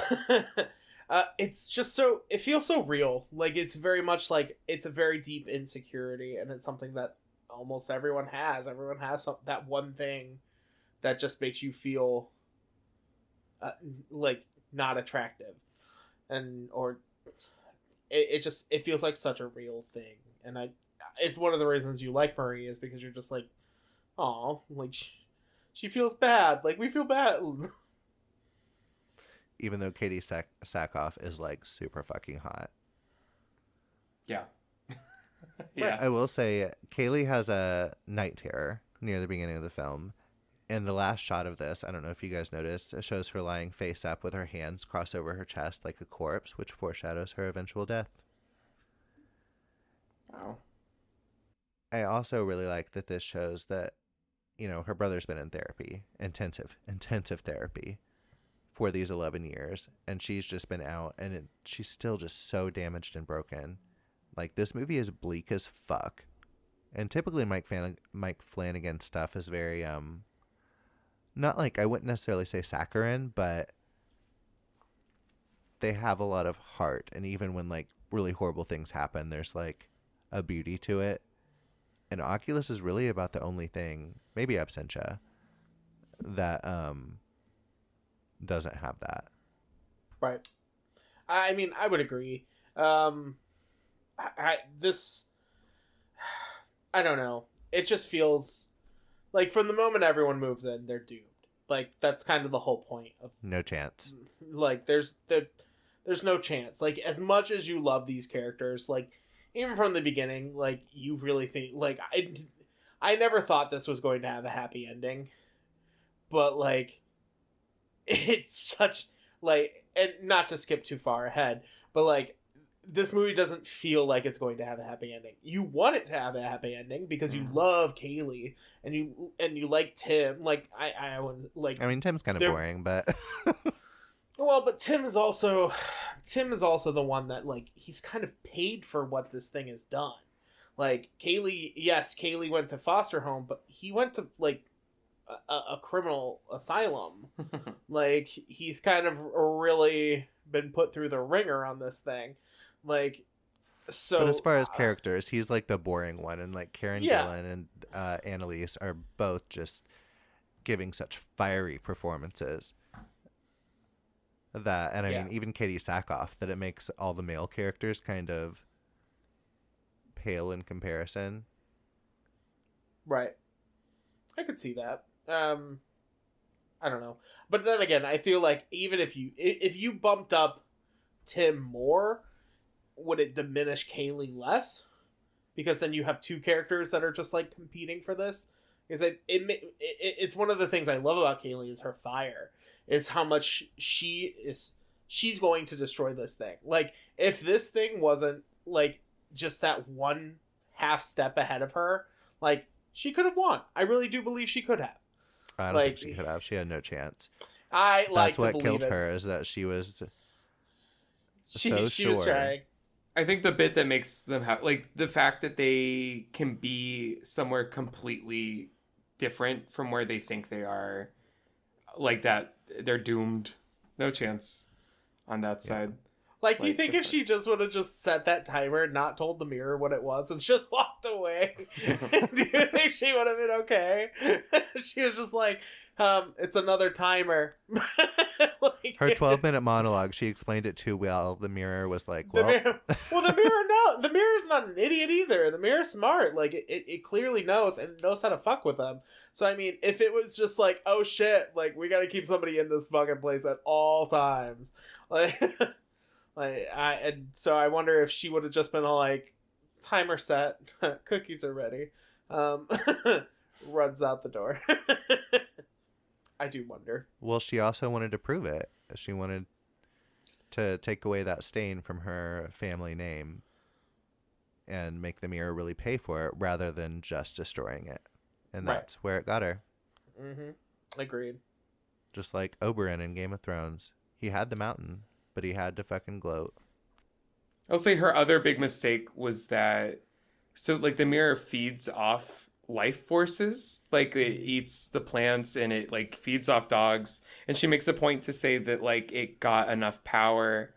uh, it's just so. It feels so real. Like it's very much like it's a very deep insecurity, and it's something that almost everyone has. Everyone has some, that one thing that just makes you feel uh, like not attractive, and or it, it just it feels like such a real thing and i it's one of the reasons you like marie is because you're just like oh like she, she feels bad like we feel bad Even though Katee Sack- Sackhoff is like super fucking hot. Yeah. yeah. I will say Kaylee has a night terror near the beginning of the film. And the last shot of this, I don't know if you guys noticed, it shows her lying face up with her hands crossed over her chest like a corpse, which foreshadows her eventual death. Wow. I also really like that this shows that you know, her brother's been in therapy, intensive, intensive therapy for these 11 years and she's just been out and it, she's still just so damaged and broken. Like this movie is bleak as fuck. And typically Mike Fan- Mike Flanagan stuff is very um not like I wouldn't necessarily say saccharine, but they have a lot of heart and even when like really horrible things happen, there's like a beauty to it. And Oculus is really about the only thing, maybe Absentia, that um doesn't have that. Right. I mean, I would agree. Um, I, I this, I don't know. It just feels like from the moment everyone moves in, they're doomed. Like that's kind of the whole point of No chance. like there's there, there's no chance. Like as much as you love these characters, like even from the beginning, like you really think like I, I never thought this was going to have a happy ending, but like it's such like and not to skip too far ahead but like this movie doesn't feel like it's going to have a happy ending. You want it to have a happy ending because you Mm. love kaylee and you and you like tim. Like i i wouldn't like I mean, Tim's kind of boring, but well but tim is also tim is also the one that like he's kind of paid for what this thing has done. Like kaylee yes kaylee went to foster home but he went to like a, a criminal asylum. Like he's kind of really been put through the ringer on this thing like so but as far as characters, he's like the boring one, and like Karen Yeah. Gillan and uh, Annalise are both just giving such fiery performances. That and I Yeah. mean even Katee Sackhoff that it makes all the male characters kind of pale in comparison. right i could see that um i don't know but then again i feel like even if you if you bumped up tim more would it diminish kaylee less? Because then you have two characters that are just like competing for this? Because it, it, it it's one of the things i love about kaylee is her fire. Is how much she is she's going to destroy this thing. Like if this thing wasn't like just that one half step ahead of her like she could have won. I really do believe she could have. I don't Like- think she could have. She had no chance. i like That's what killed it. her is that she was she, so she was trying I think the bit that makes them have like the fact that they can be somewhere completely different from where they think they are, like that they're doomed. No chance on that side. Like, do you Like, think if she just would have just set that timer and not told the mirror what it was and just walked away, do you think she would have been okay? she was just like, um, it's another timer. like, her 12 minute monologue. She explained it too well. The mirror was like, The well, mirror, well, the mirror no, the mirror's not an idiot either. The mirror's smart. Like it, it, it clearly knows and knows how to fuck with them. So I mean, if it was just like, oh shit, like we got to keep somebody in this fucking place at all times, like, like I and so I wonder if she would have just been like, timer set, cookies are ready, um, runs out the door. I do wonder. Well, she also wanted to prove it. She wanted to take away that stain from her family name and make the mirror really pay for it rather than just destroying it. And Right. that's where it got her. Mm-hmm. Agreed. Just like Oberyn in Game of Thrones. He had the mountain, but he had to fucking gloat. I'll say her other big mistake was that so like the mirror feeds off life forces. Like it eats the plants and it like feeds off dogs. And she makes a point to say that like it got enough power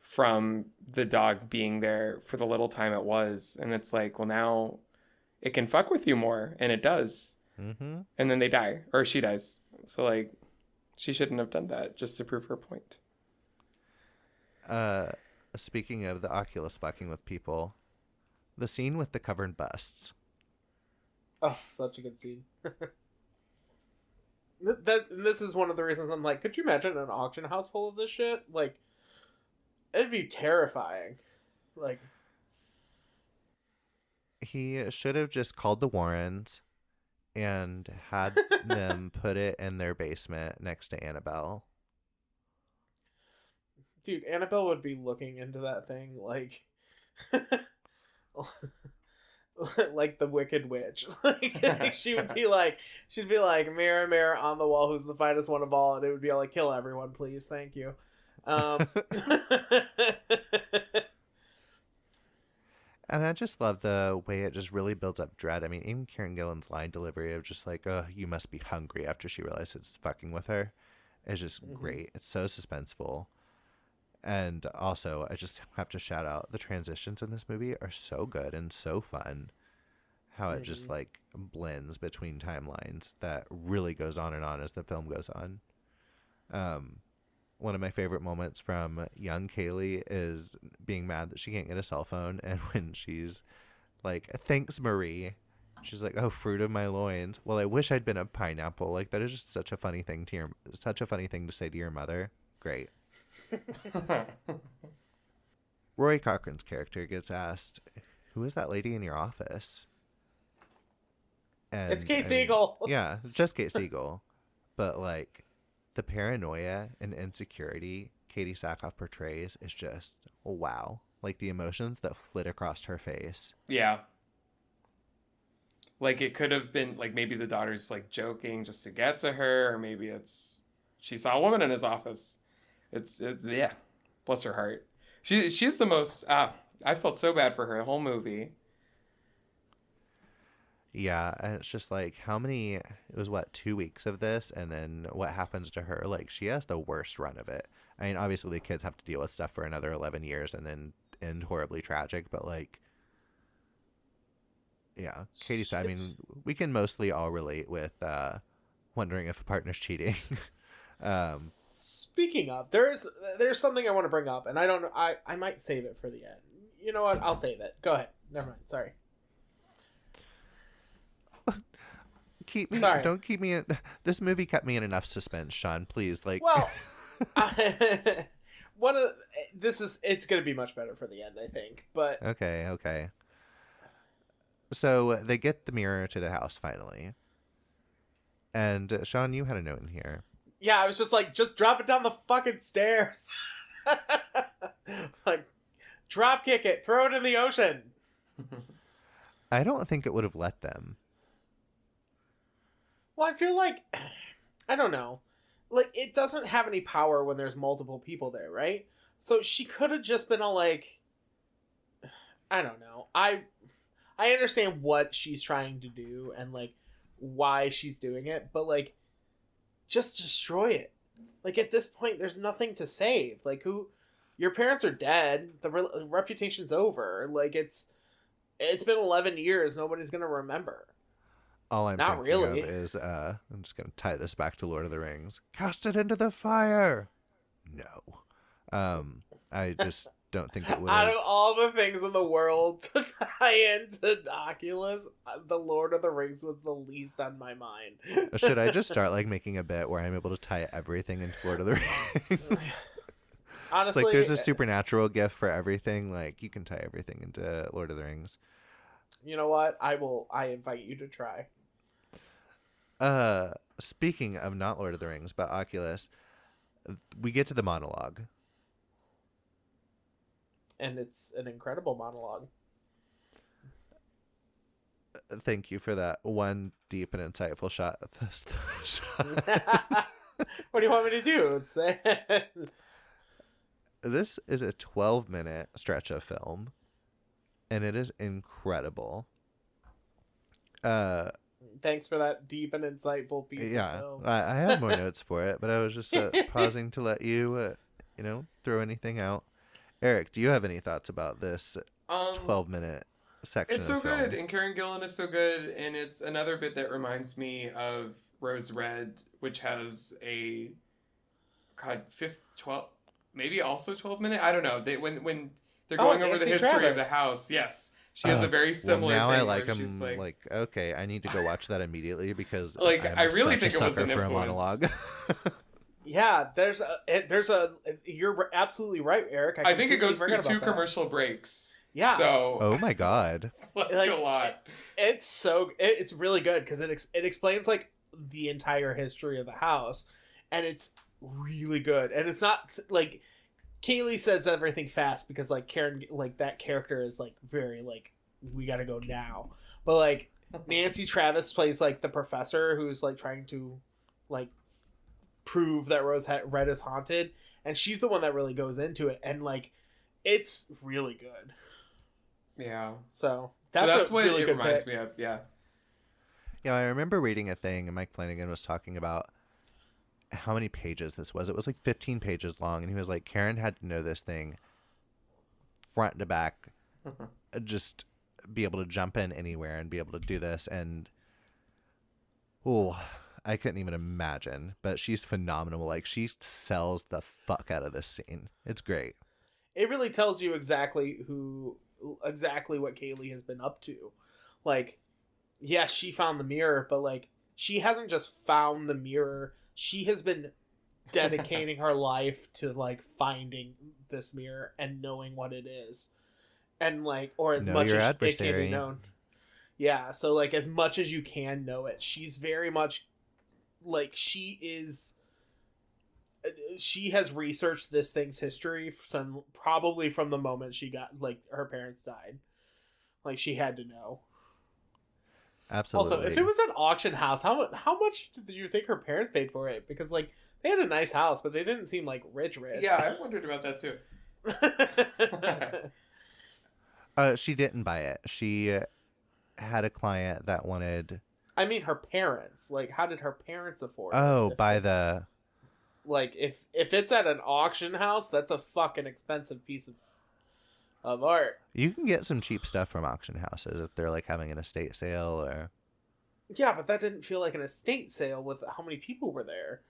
from the dog being there for the little time it was. And it's like well now it can fuck with you more. And it does. Mm-hmm. and then they die or she dies. So like she shouldn't have done that just to prove her point. Uh, speaking of the Oculus fucking with people, the scene with the covered busts. Oh, such a good scene. Th- that this is one of the reasons I'm like, could you imagine an auction house full of this shit? Like, it'd be terrifying. Like, He should have just called the Warrens and had them put it in their basement next to Annabelle. dude, Annabelle would be looking into that thing like, like the Wicked Witch. like, she would be like, she'd be like, "Mirror, mirror on the wall, who's the finest one of all?" And it would be like, "Kill everyone, please, thank you." Um, And I just love the way it just really builds up dread. I mean, even Karen Gillan's line delivery of just like, "Oh, you must be hungry," after she realizes it's fucking with her, is just Mhm. great. It's so suspenseful. And also, I just have to shout out the transitions in this movie are so good and so fun. How it just like blends between timelines that really goes on and on as the film goes on. Um, one of my favorite moments from young Kaylee is being mad that she can't get a cell phone, and when she's like, "Thanks, Marie," she's like, "Oh, fruit of my loins." Well, I wish I'd been a pineapple. Like that is just such a funny thing to your, such a funny thing to say to your mother. Great. Rory Cochrane's character gets asked, "Who is that lady in your office?" And, it's Kate Siegel. yeah, just Kate Siegel. But like the paranoia and insecurity Katee Sackhoff portrays is just wow. Like the emotions that flit across her face. yeah. Like it could have been like maybe the daughter's like joking just to get to her, or maybe it's she saw a woman in his office. It's it's yeah. Bless her heart. She she's the most uh I felt so bad for her the whole movie. Yeah, and it's just like how many it was what, two weeks of this and then what happens to her? Like she has the worst run of it. I mean, obviously the kids have to deal with stuff for another eleven years and then end horribly tragic, but like yeah, Katie said, I mean, we can mostly all relate with uh wondering if a partner's cheating. um Speaking of, there's there's something I want to bring up, and I don't know. I I might save it for the end. You know what? I'll save it. Go ahead. Never mind. Sorry. keep me Sorry. don't keep me in this movie kept me in enough suspense, Sean, please. Like Well, I, one of this is it's going to be much better for the end, I think. But Okay, okay. So they get the mirror to the house finally. And uh, Sean, you had a note in here. Yeah, I was just like, just drop it down the fucking stairs. like, drop kick it, throw it in the ocean. I don't think it would have let them. Well, I feel like I don't know. Like it doesn't have any power when there's multiple people there, right? So she could have just been a like I don't know. I I understand what she's trying to do and like why she's doing it, but like just destroy it. Like at this point there's nothing to save. Like who your parents are dead, the re- reputation's over. Like it's it's been 11 years, nobody's going to remember. All I'm Not really. is uh I'm just gonna tie this back to Lord of the Rings. Cast it into the fire. No. Um I just don't think it would Out of all the things in the world to tie into Oculus, the Lord of the Rings was the least on my mind. Should I just start like making a bit where I'm able to tie everything into Lord of the Rings? Honestly, like there's a uh, supernatural gift for everything. Like you can tie everything into Lord of the Rings. you know what? I will. I invite you to try. Uh, speaking of not Lord of the Rings, but Oculus, we get to the monologue. And it's an incredible monologue. Thank you for that one deep and insightful shot. what do you want me to do? It's, this is a 12 minute stretch of film, and it is incredible. Uh, thanks for that deep and insightful piece of yeah, film. I, I had more notes for it, but I was just uh, pausing to let you, uh, you know, throw anything out. Eric, do you have any thoughts about this Um 12 minute section? It's so good, and Karen Gillan is so good, and it's another bit that reminds me of Rose Red, which has a God fifth twelve, maybe also twelve minute. I don't know. They when when they're Oh, going over the Nancy history of the house. Yes, she has Uh, a very similar. Well, similar. now thing I like where him. Like, like, okay, I need to go watch that immediately because Like, I'm I really such think it was sucker an for a influence. monologue. Yeah, there's a eh, there's a you're absolutely right, Eric. I think it goes through two about that. commercial breaks. Yeah, So oh my god! it's like, Like, a lot. it's so it, it's really good because it ex- it explains like the entire history of the house, and it's really good. And it's not like Kaylee says everything fast because like Karen like that character is like very like we got to go now. But like Nancy Travis plays like the professor who's like trying to like prove that Rose ha- Red is haunted, and she's the one that really goes into it, and like it's really good. Yeah. So so that's what really it good reminds pick. me of. Yeah. Yeah, I remember reading a thing, and Mike Flanagan was talking about how many pages this was. It was like 15 pages long, and he was like, Karen had to know this thing front to back, uh, just be able to jump in anywhere and be able to do this. And, oh, I couldn't even imagine. But she's phenomenal. Like, she sells the fuck out of this scene. It's great. It really tells you exactly who, exactly what Kaylee has been up to. Like, yes, she found the mirror, but like she hasn't just found the mirror. She has been dedicating her life to like finding this mirror and knowing what it is, and like, or as Know much as it can adversary. be known. Yeah, so like as much as you can know it, she's very much like she is. uh, She has researched this thing's history from probably from the moment she got like her parents died. Like she had to know. Absolutely. Also, if it was an auction house, how how much do you think her parents paid for it? Because like they had a nice house, but they didn't seem like rich rich. Yeah, I wondered about that too. uh, she didn't buy it. She had a client that wanted, I mean, her parents. Like, how did her parents afford? it? oh, If- buy the. like if if it's at an auction house, that's a fucking expensive piece of of art. You can get some cheap stuff from auction houses if they're like having an estate sale or. Yeah, but that didn't feel like an estate sale with how many people were there.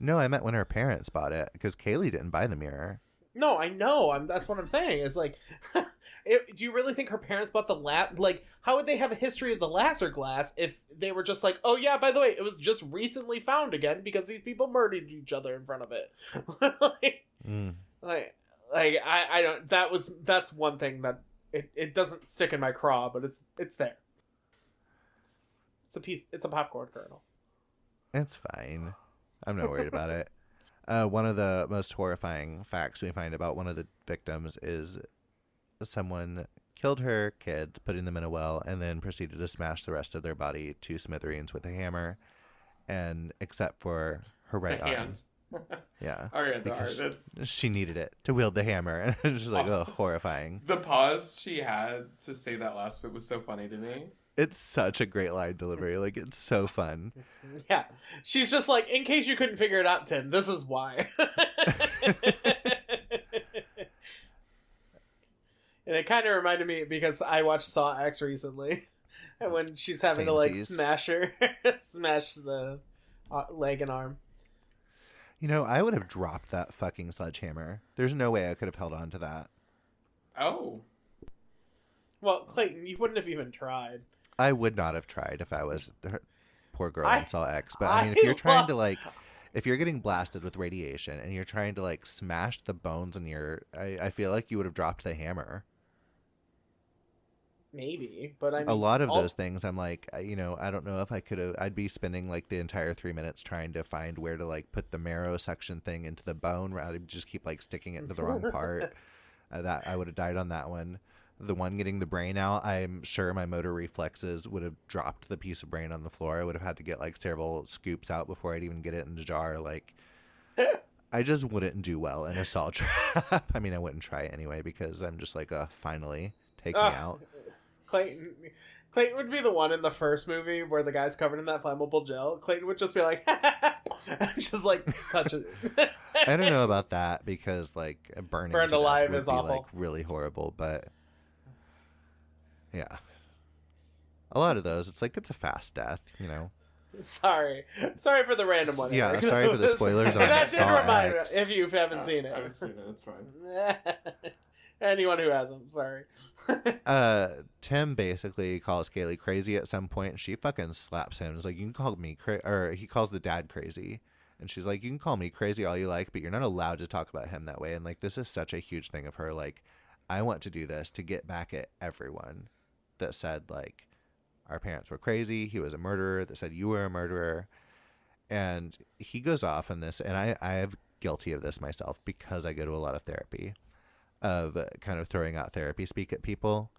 No, I meant when her parents bought it because Kaylee didn't buy the mirror. No, I know. I'm. That's what I'm saying. Is like, it, do you really think her parents bought the la Like, how would they have a history of the Lasser glass if they were just like, oh yeah, by the way, it was just recently found again because these people murdered each other in front of it. like, Mm. like, like I, I don't. That was that's one thing that it, it doesn't stick in my craw, but it's it's there. It's a piece. It's a popcorn kernel. It's fine. I'm not worried about it. Uh, one of the most horrifying facts we find about one of the victims is someone killed her kids, putting them in a well, and then proceeded to smash the rest of their body to smithereens with a hammer, and except for her right The arm. Yeah. All right, the Because art. That's She needed it to wield the hammer, and just like, oh, horrifying. the pause she had to say that last bit was so funny to me. It's such a great line delivery. Like, it's so fun. Yeah, she's just like, in case you couldn't figure it out, Tim, this is why. and it kind of reminded me because I watched Saw X recently, and when she's having to like Samesies. smash her, smash the uh, leg and arm. You know, I would have dropped that fucking sledgehammer. There's no way I could have held on to that. Oh, Well, Clayton, you wouldn't have even tried. I would not have tried if I was her poor girl I- in Saw X. But I mean, if you're trying to like, if you're getting blasted with radiation and you're trying to like smash the bones in your, I, I feel like you would have dropped the hammer. Maybe, but I mean, A lot of also- those things, I'm like, you know, I don't know if I could have. I'd be spending like the entire three minutes trying to find where to like put the marrow section thing into the bone. Rather than just keep like sticking it into the wrong part. Uh, that I would have died on that one. The one getting the brain out, I'm sure my motor reflexes would have dropped the piece of brain on the floor. I would have had to get like several scoops out before I'd even get it in the jar. Like, I just wouldn't do well in a saw trap. I mean, I wouldn't try it anyway because I'm just like, uh, finally, take me out. Clayton Clayton would be the one in the first movie where the guy's covered in that flammable gel. Clayton would just be like, just like touch it. I don't know about that because like burning Burned alive is awful. like really horrible, but yeah. A lot of those, it's like it's a fast death, you know. Sorry, sorry for the random one. Yeah, Eric. sorry for the spoilers on that did Saw remind X. if you haven't seen I haven't it. seen it. It's fine. Anyone who hasn't, sorry. Uh, Tim basically calls Kaylee crazy at some point, and she fucking slaps him. It's like you can call me cra-, or he calls the dad crazy, and she's like, you can call me crazy all you like, but you're not allowed to talk about him that way. And like this is such a huge thing of her. Like, I want to do this to get back at everyone that said like our parents were crazy. He was a murderer. That said you were a murderer, and he goes off on this, and I I am guilty of this myself because I go to a lot of therapy of kind of throwing out therapy speak at people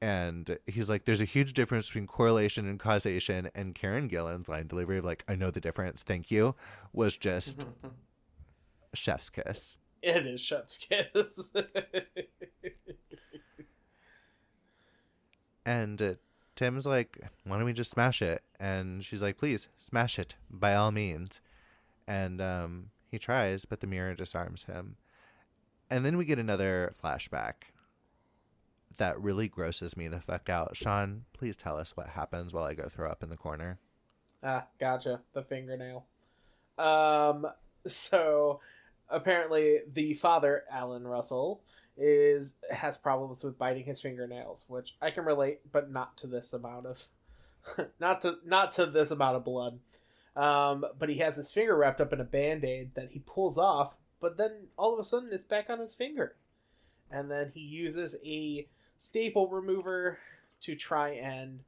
And he's like, there's a huge difference between correlation and causation. And Karen Gillan's line delivery of like, I know the difference, thank you, was just chef's kiss. It is chef's kiss. And uh, Tim's like, why don't we just smash it? And she's like, please smash it by all means. And um, he tries, but the mirror disarms him. And then we get another flashback that really grosses me the fuck out. Sean, please tell us what happens while I go throw up in the corner. ah, gotcha. The fingernail. Um, so apparently the father, Alan Russell, is has problems with biting his fingernails, which I can relate, but not to this amount of not to not to this amount of blood. Um, but he has his finger wrapped up in a band-aid that he pulls off, but then all of a sudden it's back on his finger. And then he uses a staple remover to try and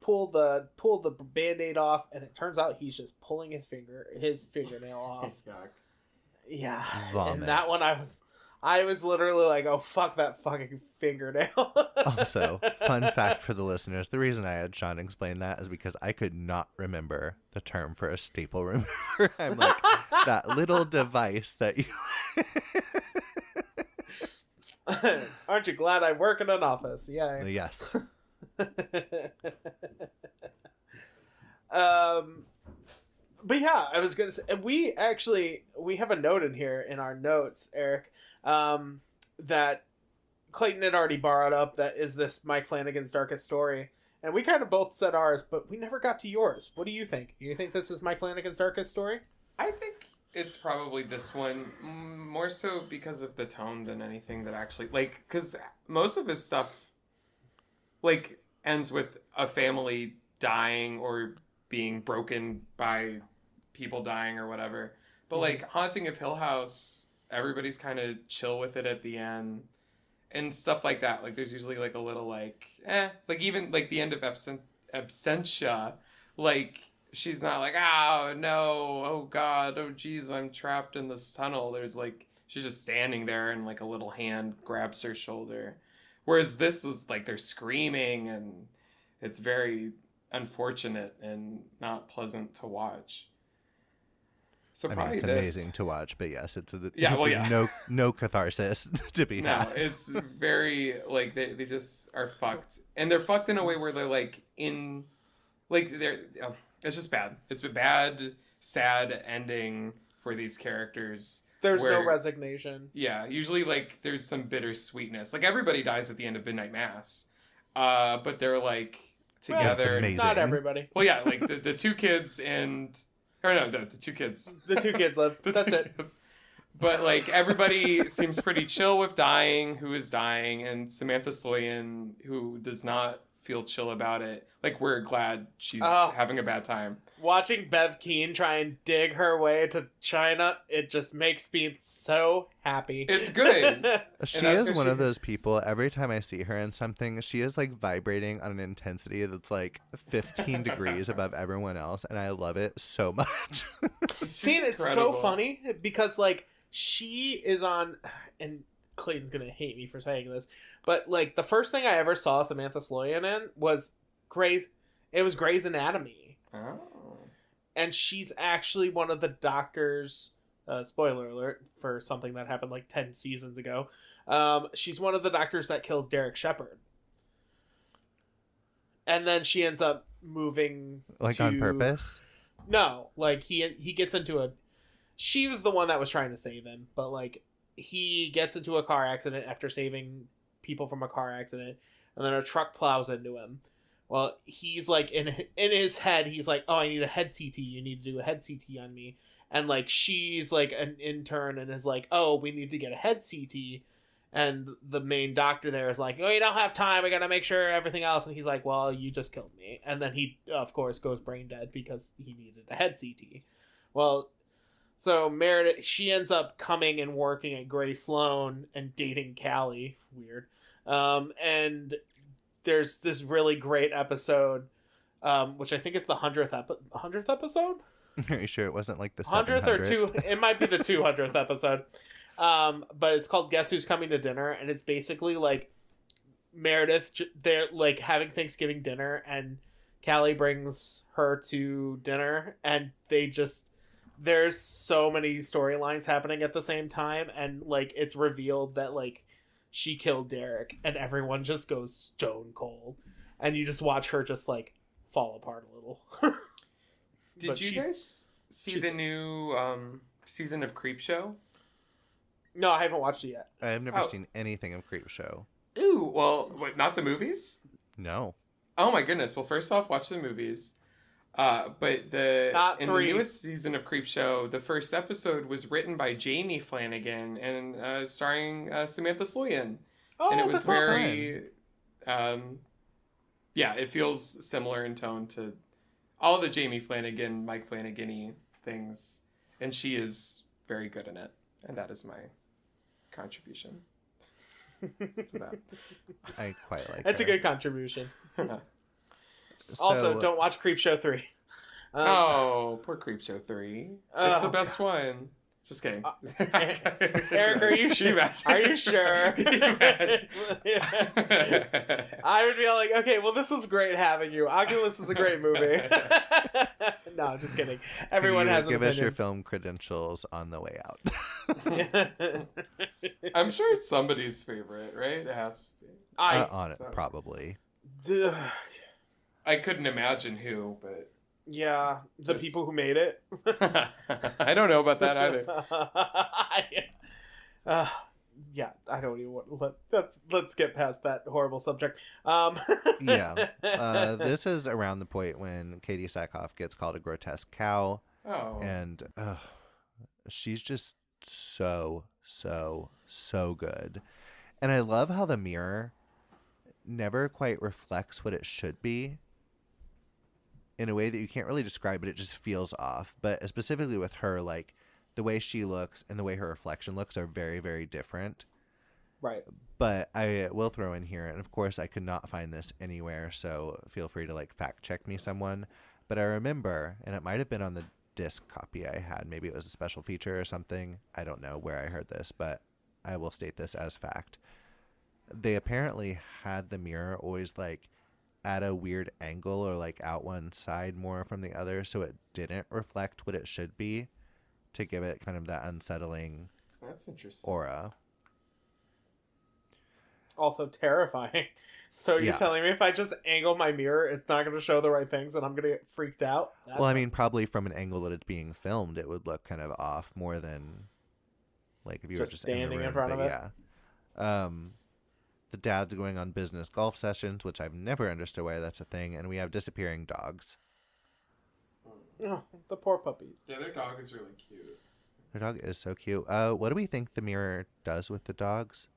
pull the pull the band-aid off and it turns out he's just pulling his finger his fingernail off. Yuck. Yeah. Vomit. And that one I was I was literally like, "Oh fuck that fucking fingernail." Also, fun fact for the listeners the reason I had Sean explain that is because I could not remember the term for a staple remover. I'm like, that little device that you. Aren't you glad I work in an office? Yeah. yes. um but yeah i was gonna say we actually we have a note in here in our notes eric um that clayton had already borrowed up that is this mike flanagan's darkest story and we kind of both said ours but we never got to yours what do you think Do you think this is mike flanagan's darkest story I think it's probably this one more so because of the tone than anything that actually like because most of his stuff like ends with a family dying or being broken by people dying or whatever. But Mhm. like Haunting of Hill House, everybody's kind of chill with it at the end and stuff like that. Like there's usually like a little like eh, like even like the end of Absent Absentia, like she's not like oh no oh god oh jeez i'm trapped in this tunnel. There's like she's just standing there and like a little hand grabs her shoulder. Whereas this is like they're screaming and it's very unfortunate and not pleasant to watch so I mean, it's this amazing to watch, but yes, it's a, Yeah, well, yeah. no no catharsis to be no had. it's very like they, they just are fucked and they're fucked in a way where they're like in like they're oh, it's just bad it's a bad sad ending for these characters there's no resignation yeah usually like there's some bittersweetness like everybody dies at the end of midnight mass uh but they're like Well, together amazing. not everybody well yeah like the, the two kids and or no the, the two kids the two kids live that's it kids. But like everybody seems pretty chill with dying, who is dying, and Samantha Sloyan, who does not feel chill about it. Like we're glad she's Oh. having a bad time. Watching Bev Keane try and dig her way to China, it just makes me so happy. It's good. She that's- is one she- of those people. Every time I see her in something, she is like vibrating on an intensity that's like 15 degrees above everyone else, and I love it so much. She's Seeing it's so funny because like she is on, and Clayton's gonna hate me for saying this, but like the first thing I ever saw Samantha Sloyan in was Grey's. It was Grey's Anatomy, Oh. And she's actually one of the doctors. Uh, spoiler alert for something that happened like ten seasons ago. Um, she's one of the doctors that kills Derek Shepherd, and then she ends up moving like on purpose. No, like he he gets into a. She was the one that was trying to save him, but like he gets into a car accident after saving people from a car accident, and then a truck plows into him. Well, he's like in in his head, he's like, "Oh, I need a head CT. You need to do a head CT on me." And like she's like an intern and is like, "Oh, we need to get a head CT." And the main doctor there is like, "Oh, you don't have time. I gotta make sure everything else." And he's like, "Well, you just killed me." And then he, of course, goes brain dead because he needed a head CT. Well, so Meredith, she ends up coming and working at Grey Sloan and dating Callie. Weird. Um, and there's this really great episode, um, which I think is the hundredth hundredth episode Are you sure it wasn't like the hundredth or two. It might be the two hundredth episode. Um, but it's called Guess Who's Coming to Dinner, and it's basically like Meredith they're like having Thanksgiving dinner and Callie brings her to dinner and they just there's so many storylines happening at the same time and like it's revealed that like she killed Derek and everyone just goes stone cold and you just watch her just like fall apart a little. Did But you guys see the new um, season of Creepshow? no, I haven't watched it yet. I've never Oh. seen anything of Creepshow. Ooh, well, what, not the movies? No. Oh my goodness. Well, first off, watch the movies. Uh, but the Not in three. the newest season of Creepshow, the first episode was written by Jamie Flanagan and uh, starring uh, Samantha Sloyan, Oh, and it was that's awesome. very, um, yeah, it feels similar in tone to all the Jamie Flanagan, Mike Flanagan things, and she is very good in it, and that is my contribution to that. I quite like That's a good contribution. Uh, also, So, don't watch Creepshow 3. Um, oh, poor Creepshow 3. it's the Oh, best one. Just kidding. Uh, Eric, are you sure? Are you sure? Can you imagine? I would be like, okay, well, this was great having you. Oculus is a great movie. no, just kidding. can Everyone you has an give us your film credentials on the way out. I'm sure it's somebody's favorite, right? It has to be. I, Uh, on it, so- probably. d- I couldn't imagine who, but yeah, the Just- people who made it. I don't know about that either. uh, yeah, I don't even want. Let, let's let's get past that horrible subject. Um, Yeah. Uh, this is around the point when Katee Sackhoff gets called a grotesque cow, Oh, and uh, she's just so, so, so good. And I love how the mirror never quite reflects what it should be in a way that you can't really describe, but it just feels off. But uh, specifically with her, like the way she looks and the way her reflection looks are very, very different. right. But I will throw in here, and of course, I could not find this anywhere, so feel free to like fact check me, someone. But I remember, and it might have been on the disc copy I had. Maybe it was a special feature or something. I don't know where I heard this, but I will state this as fact. They apparently had the mirror always like at a weird angle or like out one side more from the other, so it didn't reflect what it should be to give it kind of that unsettling that's interesting. aura. Also terrifying. So you're Yeah. telling me if I just angle my mirror, it's not going to show the right things, and I'm going to get freaked out? That's well, I mean, probably from an angle that it's being filmed, it would look kind of off more than like if you Just were just in, standing in room, front but of it? Yeah. Um, the dad's going on business golf sessions, which I've never understood why that's a thing, and we have disappearing dogs. Oh, the poor puppies. Yeah, their dog is really cute. Their dog is so cute. Uh, what do we think the mirror does with the dogs?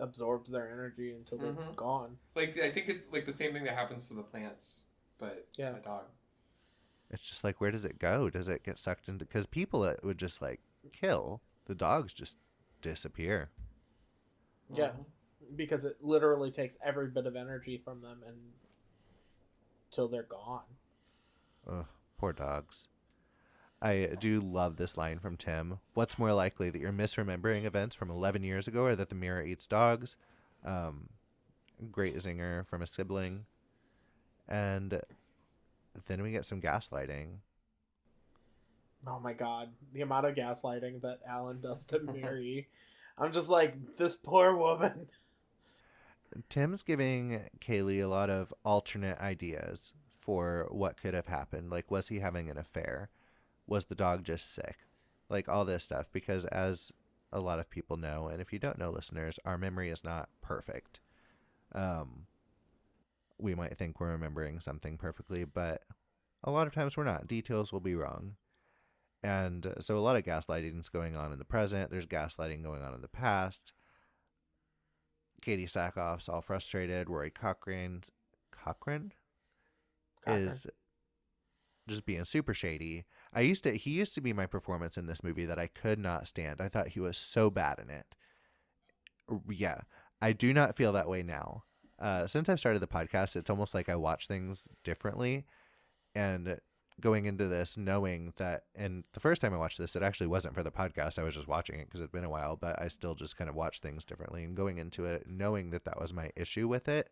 Absorbs their energy until they're Mhm. gone. Like I think it's like the same thing that happens to the plants, but Yeah. a dog. It's just like where does it go? Does it get sucked into? Because people it would just like kill. The dogs just disappear. Yeah. Because it literally takes every bit of energy from them and till they're gone. Ugh, poor dogs. I do love this line from Tim. What's more likely that you're misremembering events from 11 years ago or that the mirror eats dogs? Um, great zinger from a sibling. And then we get some gaslighting. Oh my god, the amount of gaslighting that Alan does to Mary. I'm just like, this poor woman. Tim's giving Kaylee a lot of alternate ideas for what could have happened. Like, was he having an affair? Was the dog just sick? Like, all this stuff. Because, as a lot of people know, and if you don't know, listeners, our memory is not perfect. Um, we might think we're remembering something perfectly, but a lot of times we're not. Details will be wrong. And so, a lot of gaslighting is going on in the present. There's gaslighting going on in the past. Katee Sackhoff's all frustrated. Rory Cochrane's Cochran is just being super shady. I used to he used to be my performance in this movie that I could not stand. I thought he was so bad in it. Yeah, I do not feel that way now. Uh, since I've started the podcast, it's almost like I watch things differently, and going into this knowing that and the first time I watched this it actually wasn't for the podcast I was just watching it because it'd been a while but I still just kind of watch things differently and going into it knowing that that was my issue with it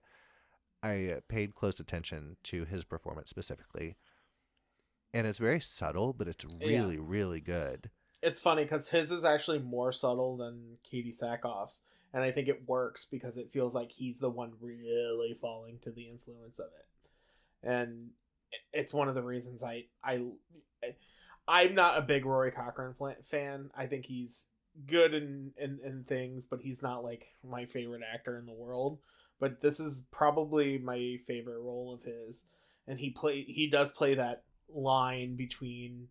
I paid close attention to his performance specifically. And it's very subtle but it's Yeah. really really good. It's funny because his is actually more subtle than Katee Sackhoff's, and I think it works because it feels like he's the one really falling to the influence of it, and it's one of the reasons I I, I I'm not a big Rory Cochrane fan. I think he's good in, in in things, but he's not like my favorite actor in the world. But this is probably my favorite role of his, and he play he does play that line between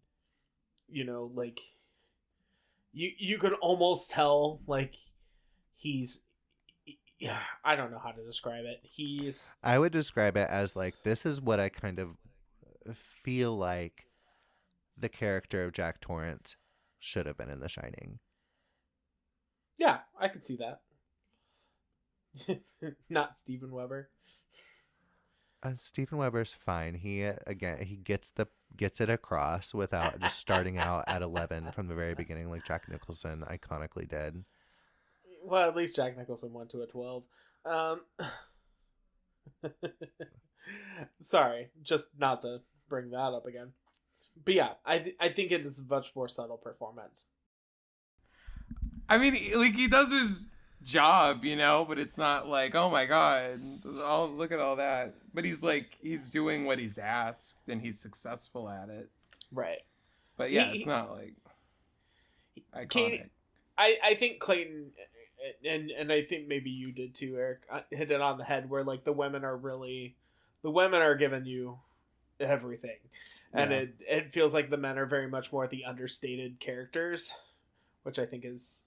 you know like you you could almost tell like he's yeah i don't know how to describe it he's I would describe it as like this is what I kind of feel like the character of Jack Torrance should have been in The Shining. yeah i could see that not steven weber Uh, Steven Weber's fine. He uh, again he gets the gets it across without just starting out at eleven from the very beginning, like Jack Nicholson iconically did. well at least jack nicholson went to a 12 um sorry just not to bring that up again but yeah i th- i think it is a much more subtle performance I mean, like he does his job, you know, but it's not like, oh my god, all look at all that. But he's like, he's doing what he's asked, and he's successful at it. right But yeah, He- it's not like iconic. Katee- I, I think Clayton and and I think maybe you did too, Eric. uh, Hit it on the head where like the women are really, the women are giving you everything, and Yeah. it it feels like the men are very much more the understated characters, which I think is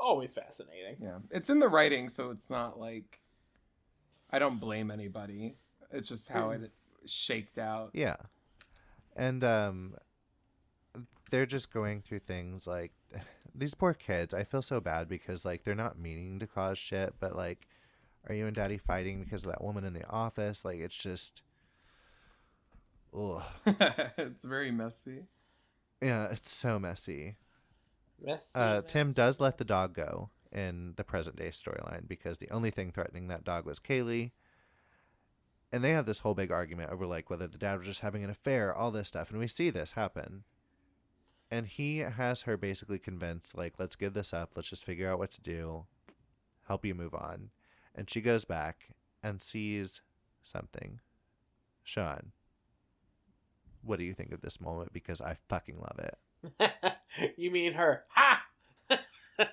always fascinating. Yeah, it's in the writing, so it's not like I don't blame anybody. It's just how it shaked out. Yeah, and um, they're just going through things like these poor kids. I feel so bad because like they're not meaning to cause shit, but like, are you and Daddy fighting because of that woman in the office? Like, it's just, ugh. it's very messy. Yeah, it's so messy. Messy, Uh, Tim does let the dog go in the present day storyline because the only thing threatening that dog was Kaylee. And they have this whole big argument over like whether the dad was just having an affair, all this stuff, and we see this happen. And he has her basically convinced, like, let's give this up, let's just figure out what to do, help you move on. And she goes back and sees something. Sean, what do you think of this moment? Because I fucking love it. you mean her? Ha!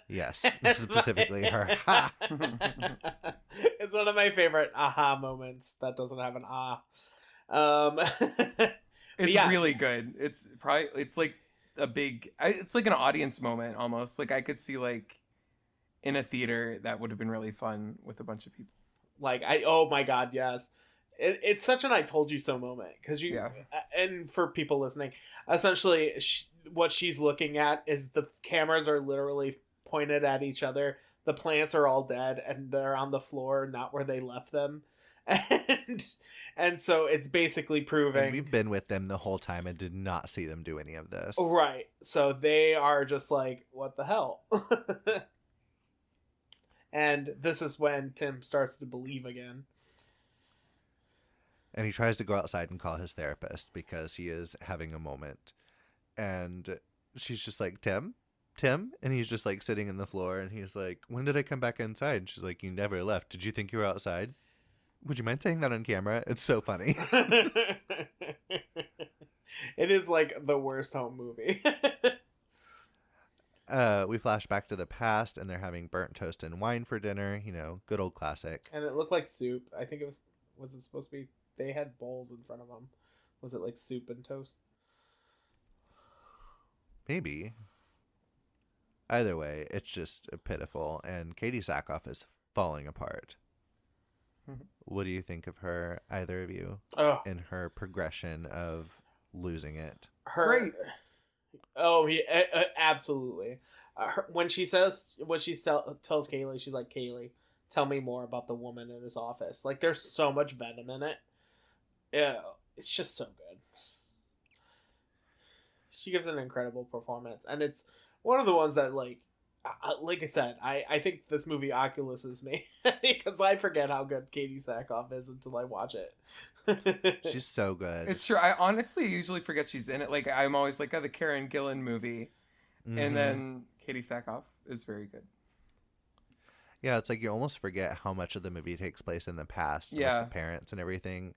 Yes, specifically her. Ha! it's one of my favorite aha moments that doesn't have an ah. Um, It's yeah. really good. It's probably it's like a big. I- It's like an audience moment almost. Like I could see like in a theater that would have been really fun with a bunch of people. like I oh my god yes, it, it's such an I told you so moment because you Yeah. and for people listening, essentially sh- what she's looking at is the cameras are literally pointed at each other. The plants are all dead and they're on the floor, not where they left them, and and so it's basically And proving we've been with them the whole time and did not see them do any of this. Right. So they are just like, what the hell? and this is when Tim starts to believe again. And he tries to go outside and call his therapist because he is having a moment. And she's just like, Tim? Tim? And he's just like sitting in the floor and he's like, When did I come back inside? And she's like, You never left. Did you think you were outside? Would you mind saying that on camera? It's so funny. it is like the worst home movie. Uh, we flash back to the past and they're having burnt toast and wine for dinner. You know, good old classic. and it looked like soup. I think it was was it supposed to be they had bowls in front of them. Was it like soup and toast? Maybe. Either way, it's just pitiful, and Katee Sackhoff is falling apart. Mhm. What do you think of her, either of you, Oh, in her progression of losing it? her Great. oh yeah absolutely uh, her, when she says what she sell, tells kaylee she's like kaylee tell me more about the woman in his office like there's so much venom in it yeah it's just so good she gives an incredible performance, and it's one of the ones that like. uh, Like I said, I, I think this movie Oculus is me because I forget how good Katee Sackhoff is until I watch it. She's so good. It's true. I honestly usually forget she's in it. Like I'm always like, oh, the Karen Gillan movie, Mhm. and then Katee Sackhoff is very good. yeah, it's like you almost forget how much of the movie takes place in the past. and, like, Yeah. the parents and everything,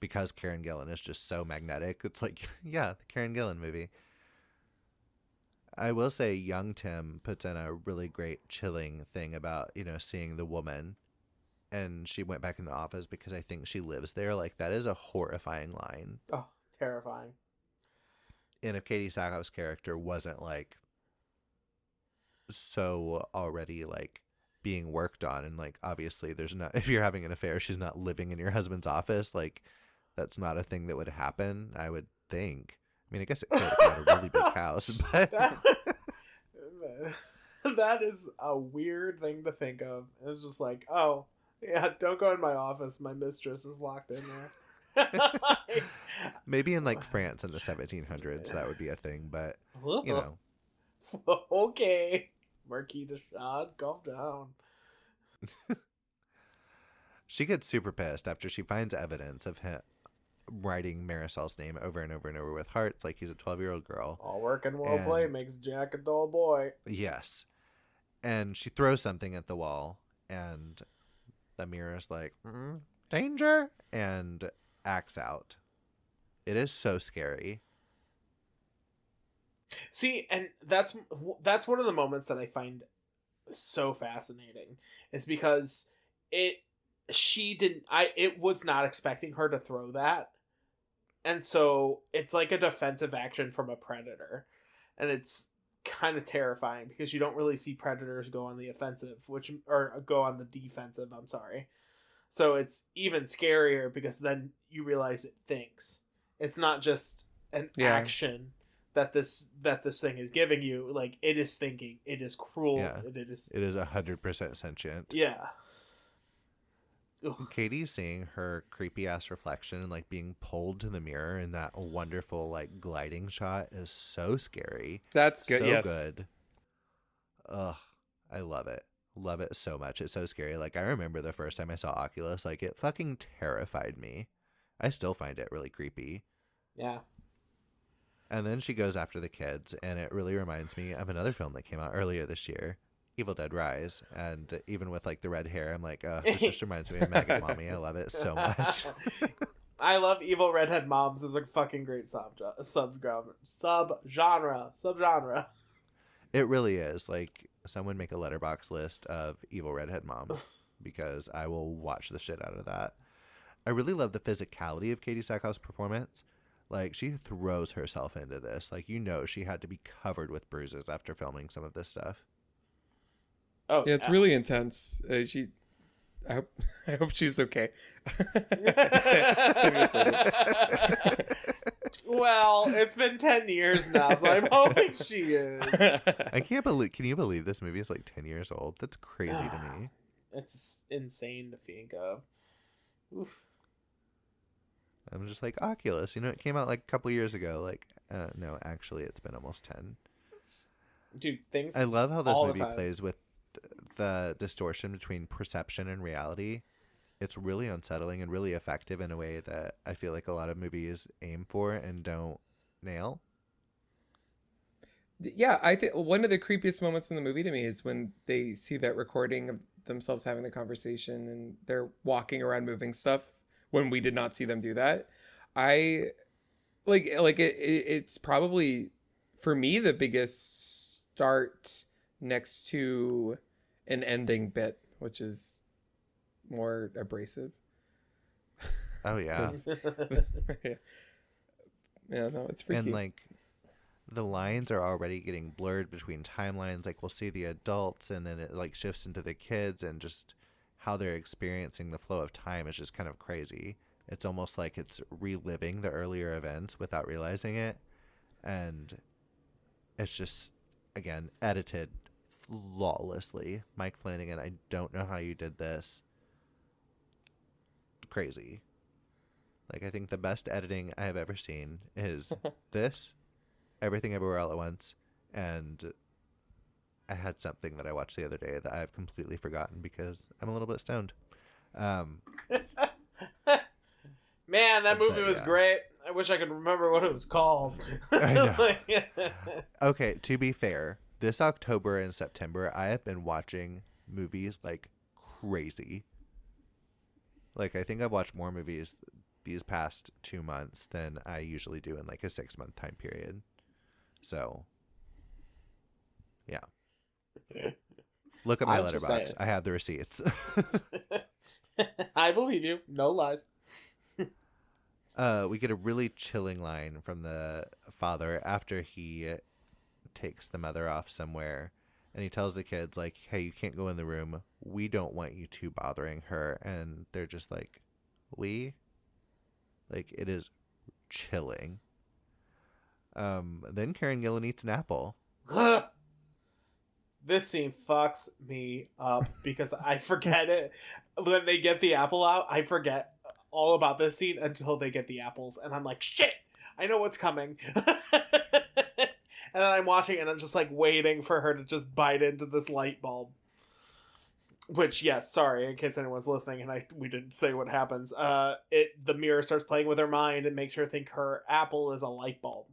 because Karen Gillan is just so magnetic. It's like, yeah, the Karen Gillan movie. I will say, young Tim puts in a really great chilling thing about you know seeing the woman, and she went back in the office because I think she lives there. Like that is a horrifying line. oh, terrifying. and if Katee Sackhoff's character wasn't like so already like being worked on and like obviously there's not if you're having an affair she's not living in your husband's office like that's not a thing that would happen I would think I mean I guess it could if you had a really big house but That, that is a weird thing to think of. It's just like, oh, yeah, don't go in my office. My mistress is locked in there. maybe in like France in the 1700s that would be a thing but you know okay, Marquis de Sade, calm down. she gets super pissed after she finds evidence of him writing Marisol's name over and over and over with hearts like he's a 12 year old girl All work and well play makes Jack a dull boy. Yes. And she throws something at the wall, and the mirror is like, mm, danger, and acts out. It is so scary. See, and that's that's one of the moments that I find so fascinating is because it she didn't I it was not expecting her to throw that. And so it's like a defensive action from a predator. And it's kind of terrifying because you don't really see predators go on the offensive, which or go on the defensive, I'm sorry. So it's even scarier because then you realize it thinks. It's not just an Yeah. action that this that this thing is giving you like it is thinking it is cruel Yeah. and it is It is a hundred percent sentient. yeah Ugh. Katee seeing her creepy ass reflection and like being pulled to the mirror in that wonderful like gliding shot is so scary. That's good. So yes. good. Ugh. I love it. Love it so much. It's so scary. Like I remember the first time I saw Oculus, like it fucking terrified me. I still find it really creepy. yeah And then she goes after the kids, and it really reminds me of another film that came out earlier this year, Evil Dead Rise. And even with like the red hair, I'm like, oh, this just reminds me of Maggot Mommy. I love it so much. I love evil redhead moms is a fucking great sub sub sub genre sub genre. It really is. Like, someone make a Letterboxd list of evil redhead moms because I will watch the shit out of that. I really love the physicality of Katee Sackhoff's performance. Like, she throws herself into this. Like, you know, she had to be covered with bruises after filming some of this stuff. Oh Yeah, it's really intense. Uh, she, I hope, I hope she's okay. Ten- ten years later. well, it's been ten years now, so I'm hoping she is. I can't believe. Can you believe this movie is like ten years old? That's crazy to me. It's insane to think of. Oof. I'm just like Oculus. You know, it came out like a couple years ago. Like, uh, no, actually, it's been almost ten. Dude, things. I love how this movie plays with the distortion between perception and reality. It's really unsettling and really effective in a way that I feel like a lot of movies aim for and don't nail. yeah, I think one of the creepiest moments in the movie to me is when they see that recording of themselves having the conversation and they're walking around moving stuff when we did not see them do that. I like like it, it it's probably for me the biggest start next to an ending bit, which is more abrasive. Oh yeah, yeah. yeah, no, it's freaky. and like the lines are already getting blurred between timelines. Like we'll see the adults, and then it like shifts into the kids, and just how they're experiencing the flow of time is just kind of crazy. It's almost like it's reliving the earlier events without realizing it, and it's just again edited flawlessly. Mike Flanagan, I don't know how you did this. Crazy. Like I think the best editing I have ever seen is this Everything Everywhere All at Once, and I had something that I watched the other day that I've completely forgotten because I'm a little bit stoned. Um, Man, that movie But, was yeah. great. I wish I could remember what it was called. Know. okay, to be fair, this October and September, I have been watching movies like crazy. Like, I think I've watched more movies these past two months than I usually do in like a six month time period. So, yeah. Look at my I'm Letterboxd. I have the receipts. I believe you. No lies. uh, we get a really chilling line from the father after he takes the mother off somewhere and he tells the kids like hey you can't go in the room. We don't want you two bothering her. And they're just like we? Like it is chilling. Um then karen gillan eats an apple. This scene fucks me up because I forget it. When they get the apple out. I forget all about this scene until they get the apples, and I'm like, shit, I know what's coming. and then I'm watching, and I'm just like waiting for her to just bite into this light bulb. Which, yes, sorry, in case anyone's listening, and I we didn't say what happens. Uh, it the mirror starts playing with her mind and makes her think her apple is a light bulb.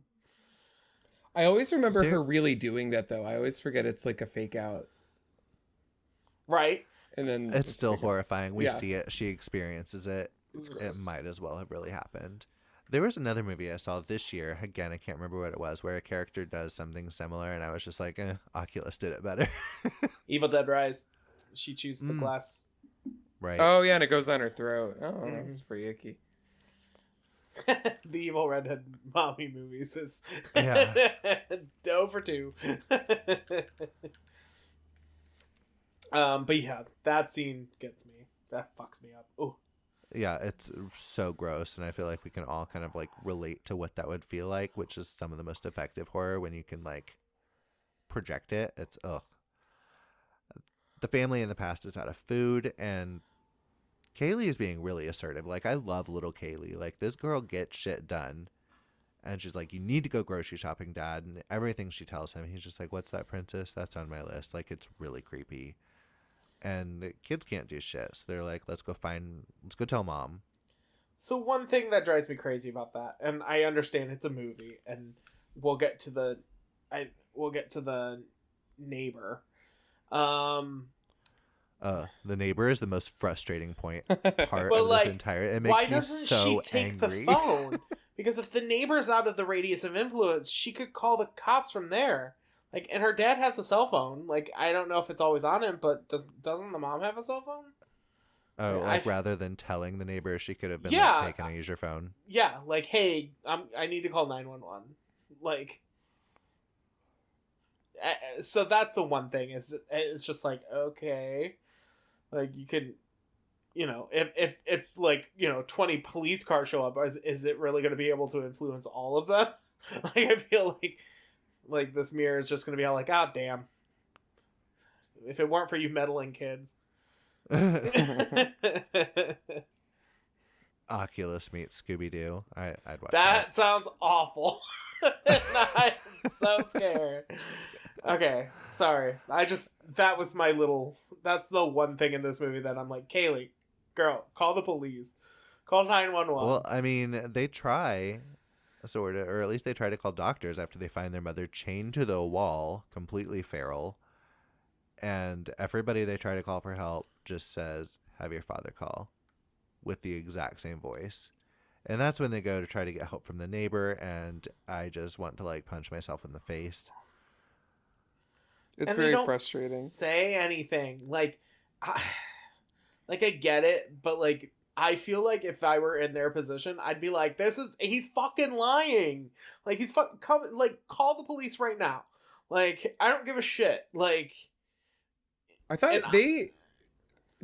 I always remember There- her really doing that though. I always forget it's like a fake out, Right? and then it's still fake out. horrifying we Yeah. see it she experiences it It's it might as well have really happened. There was another movie I saw this year. Again, I can't remember what it was, where a character does something similar, and I was just like, eh, Oculus did it better. Evil Dead Rise. She chews the Mm. glass. right? Oh yeah, and it goes down her throat. Oh, Mhm. that's pretty icky. the evil redhead mommy movies is Yeah. dough for two. um, but yeah, that scene gets me. That fucks me up. Oh, yeah, it's so gross, and I feel like we can all kind of like relate to what that would feel like, which is some of the most effective horror when you can like project it. It's ugh. The family in the past is out of food, and Kaylee is being really assertive. Like I love little Kaylee. Like this girl gets shit done. And she's like, You need to go grocery shopping, Dad. And everything she tells him, he's just like, What's that, princess? That's on my list. Like, it's really creepy. And kids can't do shit. So they're like, Let's go find, let's go tell mom. so one thing that drives me crazy about that, and I understand it's a movie, and we'll get to the, I we'll get to the neighbor. Um, Uh, the neighbor is the most frustrating point part of like, this entire. It makes why me doesn't so she take angry. the phone? because if the neighbor's out of the radius of influence, she could call the cops from there. Like, and her dad has a cell phone. Like, I don't know if it's always on him, but does doesn't the mom have a cell phone? oh, like rather than telling the neighbor, she could have been Yeah. like, "Hey, can I use your phone?" Yeah, like, hey, I'm I need to call nine one one. Like, so that's the one thing is it's just like okay, like you can, you know, if if if like you know twenty police cars show up, is is it really going to be able to influence all of them? like I feel like like this mirror is just going to be all like, ah, damn. If it weren't for you meddling kids. Oculus meets Scooby Doo. I I'd watch That sounds awful. I'm so scared. Okay, sorry. I just that was my little. That's the one thing in this movie that I'm like, Kaylee, girl, call the police, call nine one one. Well, I mean, they try, sort of, or at least they try to call doctors after they find their mother chained to the wall, completely feral. And everybody they try to call for help just says, "Have your father call," with the exact same voice. And that's when they go to try to get help from the neighbor, and I just want to like punch myself in the face. It's And they very don't frustrating. Say anything like, I, like I get it, but like I feel like if I were in their position, I'd be like, "This is he's fucking lying. Like he's fucking come like call the police right now. Like I don't give a shit. Like I thought And I- they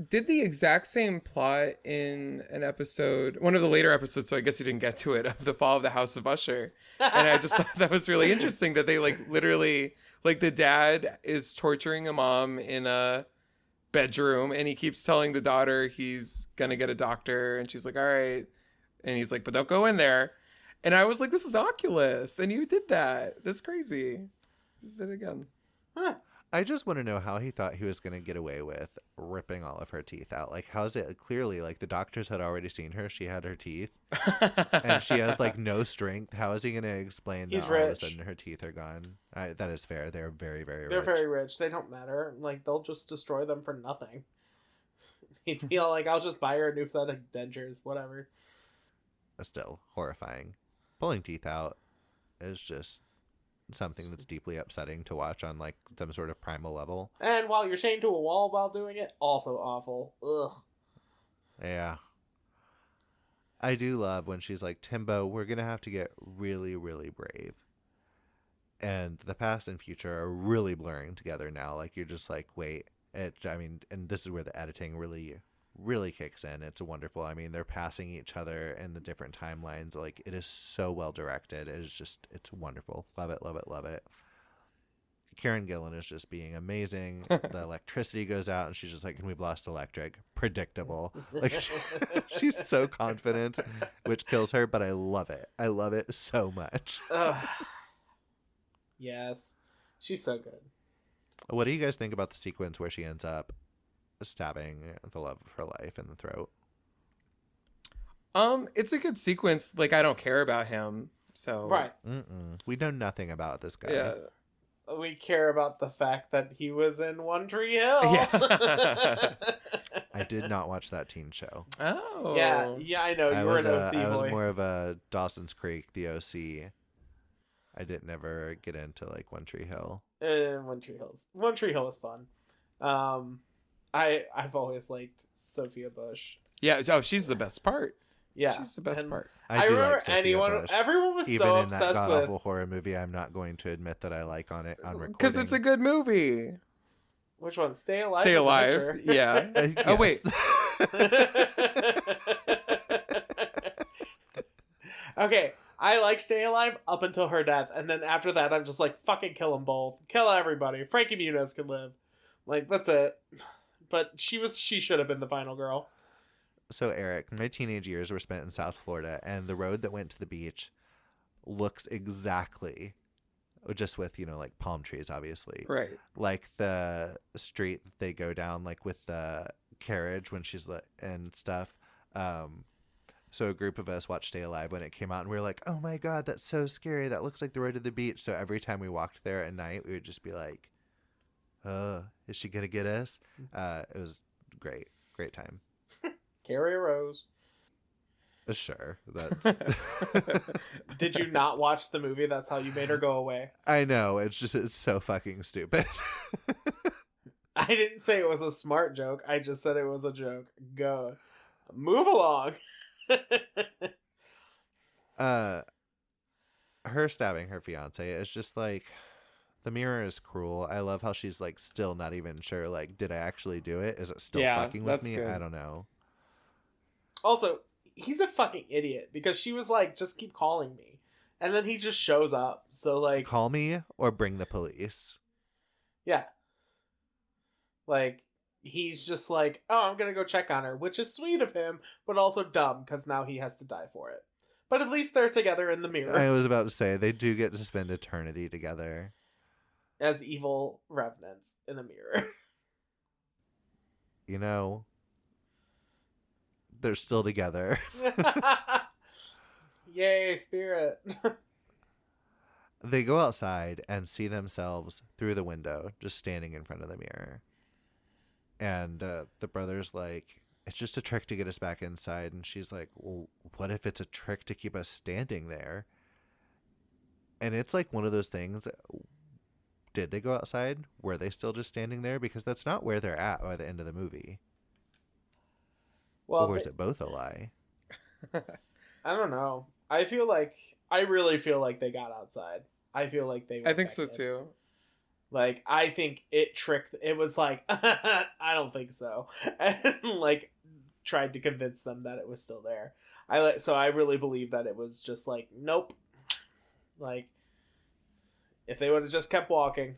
did the exact same plot in an episode, one of the later episodes. So I guess you didn't get to it of the Fall of the House of Usher. and I just thought that was really interesting that they like literally like the dad is torturing a mom in a bedroom and he keeps telling the daughter he's gonna get a doctor and she's like all right and he's like but don't go in there And I was like, this is Oculus. And you did that. That's crazy. Just did it again. Huh. I just want to know how he thought he was going to get away with ripping all of her teeth out. Like, how's it clearly like the doctors had already seen her? She had her teeth, and she has like no strength. How is he going to explain He's that all of a rich. sudden her teeth are gone? I, that is fair. They're very, very They're rich. very rich. They don't matter. Like they'll just destroy them for nothing. He'd be all like, "I'll just buy her a new set of dentures, whatever." Still horrifying. Pulling teeth out is just something that's deeply upsetting to watch on like some sort of primal level. And while you're chained to a wall while doing it, also awful. Ugh. Yeah. I do love when she's like, Timbo, we're going to have to get really, really brave. And the past and future are really blurring together now. Like, you're just like, wait. It, I mean, and this is where the editing really, really kicks in. It's wonderful. I mean, they're passing each other in the different timelines. Like, it is so well directed. It is just, it's wonderful. Love it, love it, love it. Karen Gillan is just being amazing. the electricity goes out, and she's just like, "And we've lost electric." Predictable. Like she's so confident, which kills her. But I love it. I love it so much. Yes, she's so good. What do you guys think about the sequence where she ends up stabbing the love of her life in the throat? um, it's a good sequence. Like, I don't care about him. So, Right. Mm-mm. We know nothing about this guy. Yeah. We care about the fact that he was in One Tree Hill. Yeah. I did not watch that teen show. Oh. yeah, yeah, I know. You I were was, an a, OC I was more of a Dawson's Creek, the OC. I didn't ever get into like One Tree Hill. Uh, One Tree Hills. One Tree Hill was fun. Um, I I've always liked Sophia Bush. Yeah. Oh, she's the best part. Yeah, She's the best and part. I, I, do remember like Sophia anyone. Bush. Everyone was even so in that obsessed god with. awful horror movie, I'm not going to admit that I like on it on recording. Because it's a good movie. Which one? Stay alive. Stay alive. Yeah. Uh, Oh, wait. okay, I like Stay Alive up until her death, and then after that, I'm just like, fucking kill them both, kill everybody. Frankie Muniz can live, like that's it. But she was, she should have been the final girl. so Eric, my teenage years were spent in South Florida, and the road that went to the beach looks exactly, just with you know like palm trees, obviously, Right. like the street that they go down, like with the carriage when she's li- and stuff. Um, so a group of us watched Stay Alive when it came out, and we were like, "Oh my god, that's so scary! That looks like the road to the beach." So every time we walked there at night, we would just be like, "Uh, is she gonna get us?" Uh, it was great, great time. Carrie Rose. Uh, Sure, that's. Did you not watch the movie? That's how you made her go away. I know it's just it's so fucking stupid. I didn't say it was a smart joke. I just said it was a joke. Go, move along. uh her stabbing her fiance is just like the mirror is cruel. I love how she's like still not even sure like did I actually do it? Is it still Yeah, fucking with me? good. I don't know. also, he's a fucking idiot because she was like, "Just keep calling me," and then he just shows up. So like, Call me or bring the police. yeah, like he's just like, "Oh, I'm gonna go check on her," which is sweet of him, but also dumb because now he has to die for it. But at least they're together in the mirror I was about to say they do get to spend eternity together. As evil revenants in a mirror. You know, they're still together. Yay, spirit! They go outside and see themselves through the window, just standing in front of the mirror. And uh, the brother's like, it's just a trick to get us back inside. And she's like, well, what if it's a trick to keep us standing there? And it's like one of those things. Did they go outside? Were they still just standing there? Because that's not where they're at by the end of the movie. well, or is they- it both a lie? I don't know. I feel like I really feel like they got outside. I feel like they. I think so infected. too. Like I think it tricked. It was like I don't think so, and like tried to convince them that it was still there. I like so I really believe that it was just like nope. Like if they would have just kept walking,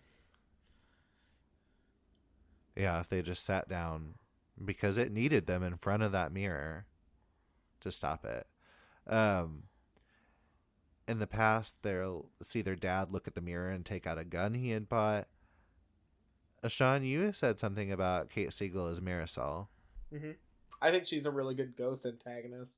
Yeah, if they just sat down because it needed them in front of that mirror to stop it. Um in the past they'll see their dad look at the mirror and take out a gun he had bought. Uh, Sean, you said something about Kate Siegel as Marisol. hmm I think she's a really good ghost antagonist.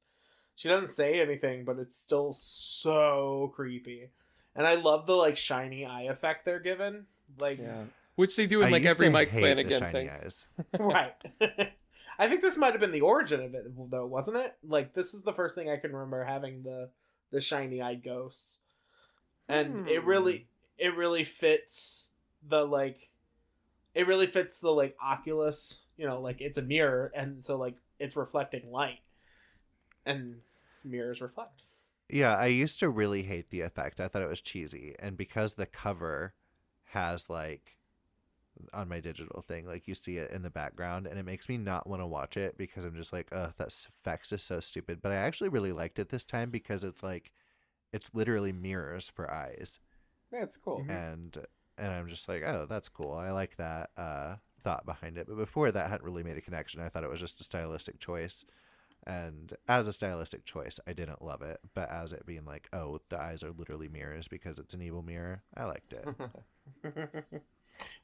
She doesn't say anything, but it's still so creepy. And I love the like shiny eye effect they're given. Like Yeah. Which they do in I like every to Mike Flanagan shiny thing. eyes. right. I think this might have been the origin of it though, wasn't it? Like this is the first thing I can remember having the the shiny eyed ghosts. And it Hmm. really it really fits the like it really fits the like Oculus, you know, like it's a mirror and so like it's reflecting light. And mirrors reflect. Yeah, I used to really hate the effect. I thought it was cheesy. And because the cover has like on my digital thing, like you see it in the background and it makes me not want to watch it because I'm just like, oh, that s- effects is so stupid. But I actually really liked it this time because it's like it's literally mirrors for eyes. That's cool. Mhm. And and I'm just like, oh, that's cool. I like that uh thought behind it. But before that hadn't really made a connection. I thought it was just a stylistic choice. And as a stylistic choice, I didn't love it. But as it being like, oh, the eyes are literally mirrors because it's an evil mirror, I liked it.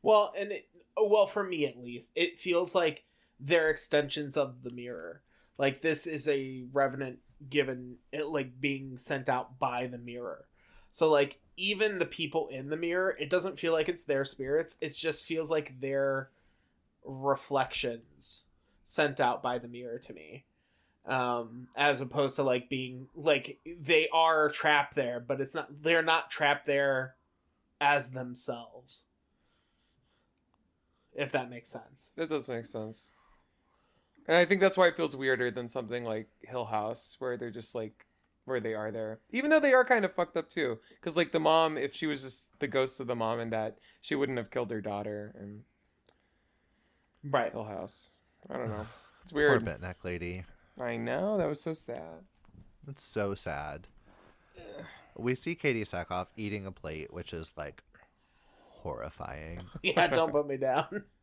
well, and it, well, for me at least, it feels like they're extensions of the mirror. Like this is a revenant given it like being sent out by the mirror. So like even the people in the mirror, it doesn't feel like it's their spirits. It just feels like their reflections sent out by the mirror to me. Um, as opposed to like being like they are trapped there, but it's not they're not trapped there as themselves. If that makes sense. That does make sense. And I think that's why it feels weirder than something like Hill House, where they're just like where they are there. Even though they are kind of fucked up too. Because like the mom, if she was just the ghost of the mom and that, she wouldn't have killed her daughter and Right. Hill House. I don't know. It's Poor weird. bit neck lady. I know, that was so sad. It's so sad. We see Katee Sackhoff eating a plate, which is like horrifying. Yeah, don't put me down.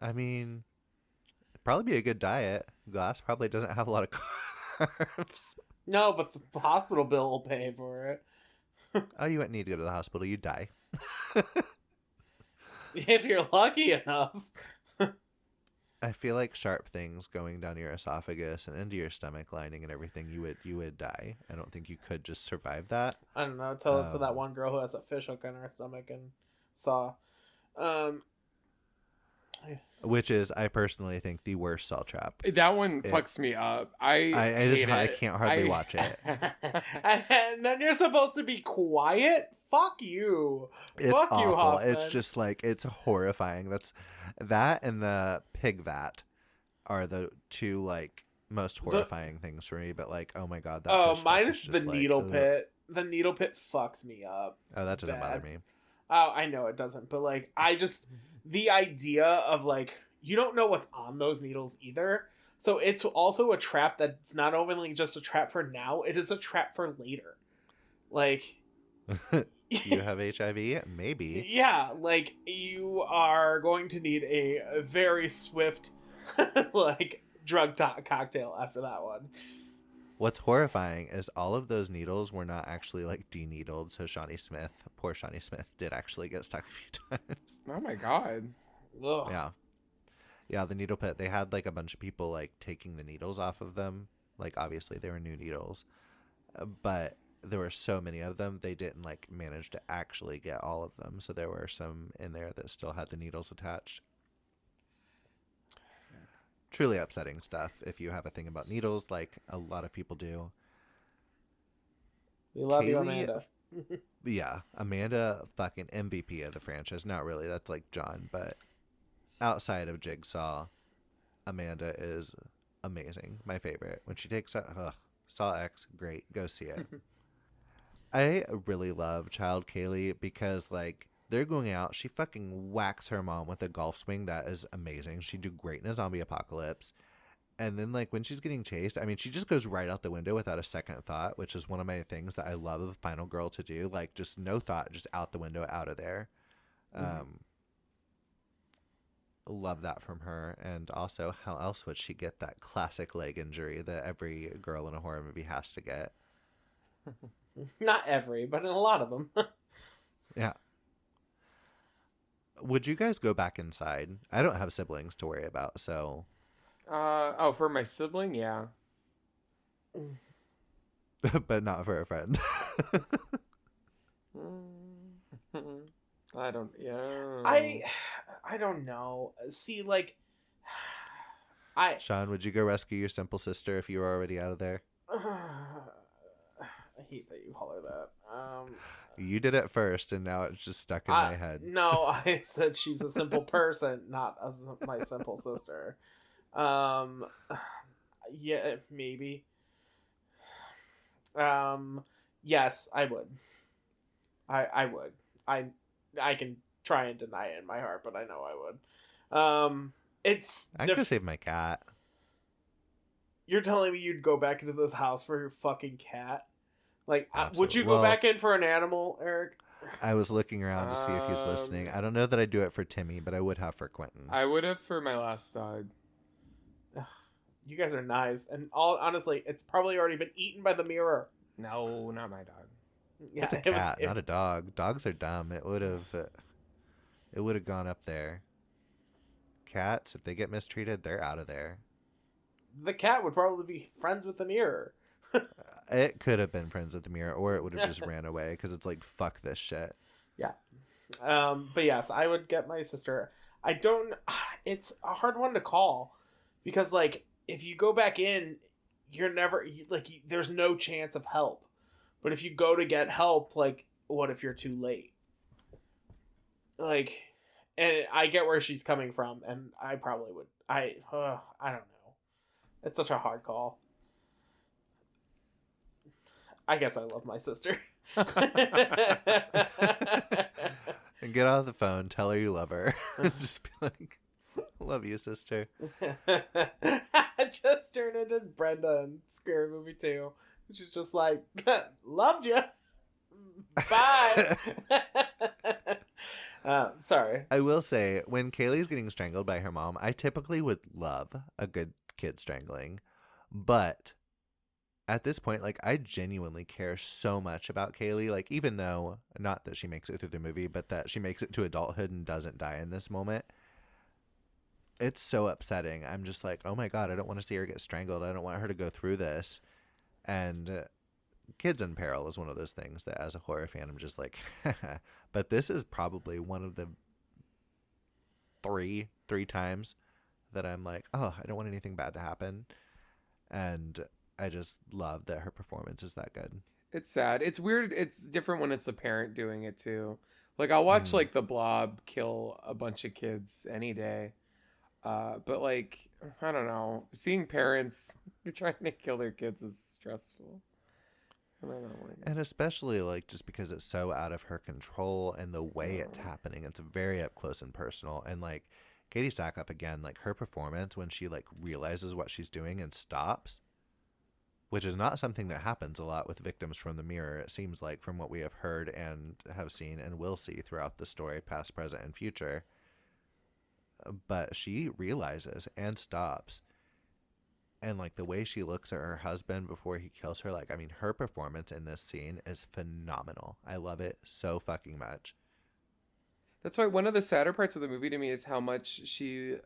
I mean, it'd probably be a good diet. Glass probably doesn't have a lot of carbs. No, but the hospital bill will pay for it. Oh, you wouldn't need to go to the hospital. You die. If you're lucky enough. I feel like sharp things going down your esophagus and into your stomach lining and everything, you would you would die. I don't think you could just survive that. I don't know. Tell it to that Um, one girl who has a fish hook on her stomach and saw. Um, Which is, I personally think, the worst cell trap. That one It- fucks me up. I I, I just hate I can't hardly I- watch it. and, and then you're supposed to be quiet. Fuck you. It's Fuck you, awful. it's just like it's horrifying. That's that and the pig vat are the two like most horrifying things for me. But like, oh my god, that Oh, fish hook mine is is the like, needle ugh. pit. The needle pit fucks me up. Oh, that doesn't bother me. Oh, I know it doesn't, but like I just the idea of like you don't know what's on those needles either. So it's also a trap that's not only just a trap for now, it is a trap for later. Like you have HIV? Maybe. yeah, like you are going to need a, a very swift like drug to- cocktail after that one. What's horrifying is all of those needles were not actually like deneedled. So Shawnee Smith, poor Shawnee Smith, did actually get stuck a few times. Oh my god. Ugh. Yeah. Yeah, the needle pit, they had like a bunch of people like taking the needles off of them. Like obviously they were new needles. But there were so many of them, they didn't like manage to actually get all of them. So there were some in there that still had the needles attached. Truly upsetting stuff if you have a thing about needles like a lot of people do. We love you, Kaylee- Amanda. Yeah, Amanda fucking MVP of the franchise. Not really, that's like John, but outside of Jigsaw, Amanda is amazing. My favorite. When she takes out ugh, Saw X, great. Go see it. I really love Child Kaylee because like they're going out, she fucking whacks her mom with a golf swing that is amazing. She'd do great in a zombie apocalypse. And then like when she's getting chased, I mean she just goes right out the window without a second thought, which is one of my things that I love of Final Girl to do. Like just no thought, just out the window, out of there. Mhm. Um love that from her. And also how else would she get that classic leg injury that every girl in a horror movie has to get? Not every, but in a lot of them. Yeah. Would you guys go back inside? I don't have siblings to worry about, so Uh oh, for my sibling, yeah. but not for a friend. Mm. I don't. Yeah. I I don't know. See, like I Sean, would you go rescue your simple sister if you were already out of there? I hate that you holler that. Um, You did it first, and now it's just stuck in I- my head. No, I said she's a simple person, not a, my simple sister. Um, yeah, maybe. Um, yes, I would. I I would. I I can try and deny it in my heart, but I know I would. Um, it's I diff- could save my cat. You're telling me you'd go back into this house for your fucking cat? Like, uh, would you go Well- back in for an animal, Erick? I was looking around to see if he's listening. Um, I don't know that I'd do it for Timmy, but I would have for Quentin. I would have for my last dog. You guys are nice, and all honestly, it's probably already been eaten by the mirror. No, not my dog. Yeah, it's a it was- cat, it- not a dog. Dogs are dumb. It would have. Uh, it would have gone up there. Cats, if they get mistreated, they're out of there. the cat would probably be friends with the mirror. It could have been friends with the mirror, or it would have just ran away because it's like fuck this shit. Yeah. Um, but yes, I would get my sister. I don't. It's a hard one to call because, like, if you go back in, you're never like. you- There's no chance of help. But if you go to get help, like, what if you're too late? Like, and I get where she's coming from, and I probably would. I. Uh, I don't know. It's such a hard call. I guess I love my sister. And get off the phone, tell her you love her. just be like, love you, sister. just turned into Brenda in Scary Movie 2. She's just like, loved you. Bye. uh, sorry. I will say, when Kaylee's getting strangled by her mom, I typically would love a good kid strangling. But at this point, like, I genuinely care so much about Kaylee. Like, even though, not that she makes it through the movie, but that she makes it to adulthood and doesn't die in this moment. It's so upsetting. I'm just like, oh my God, I don't want to see her get strangled. I don't want her to go through this. And uh, Kids in Peril is one of those things that, as a horror fan, I'm just like, but this is probably one of the three three times that I'm like, oh, I don't want anything bad to happen, and I just love that her performance is that good. It's sad. It's weird. It's different when it's a parent doing it too. Like I'll watch Mhm. like the Blob kill a bunch of kids any day, uh, but like I don't know, seeing parents trying to kill their kids is stressful. I don't know. Like, And especially like just because it's so out of her control and the way it's happening, it's very up close and personal. And like Katee Sackhoff again, like her performance when she like realizes what she's doing and stops, which is not something that happens a lot with victims from the mirror. It seems like from what we have heard and have seen and will see throughout the story, past, present, and future. But she realizes and stops and like the way she looks at her husband before he kills her like i mean her performance in this scene is phenomenal i love it so fucking much That's why one of the sadder parts of the movie to me is how much she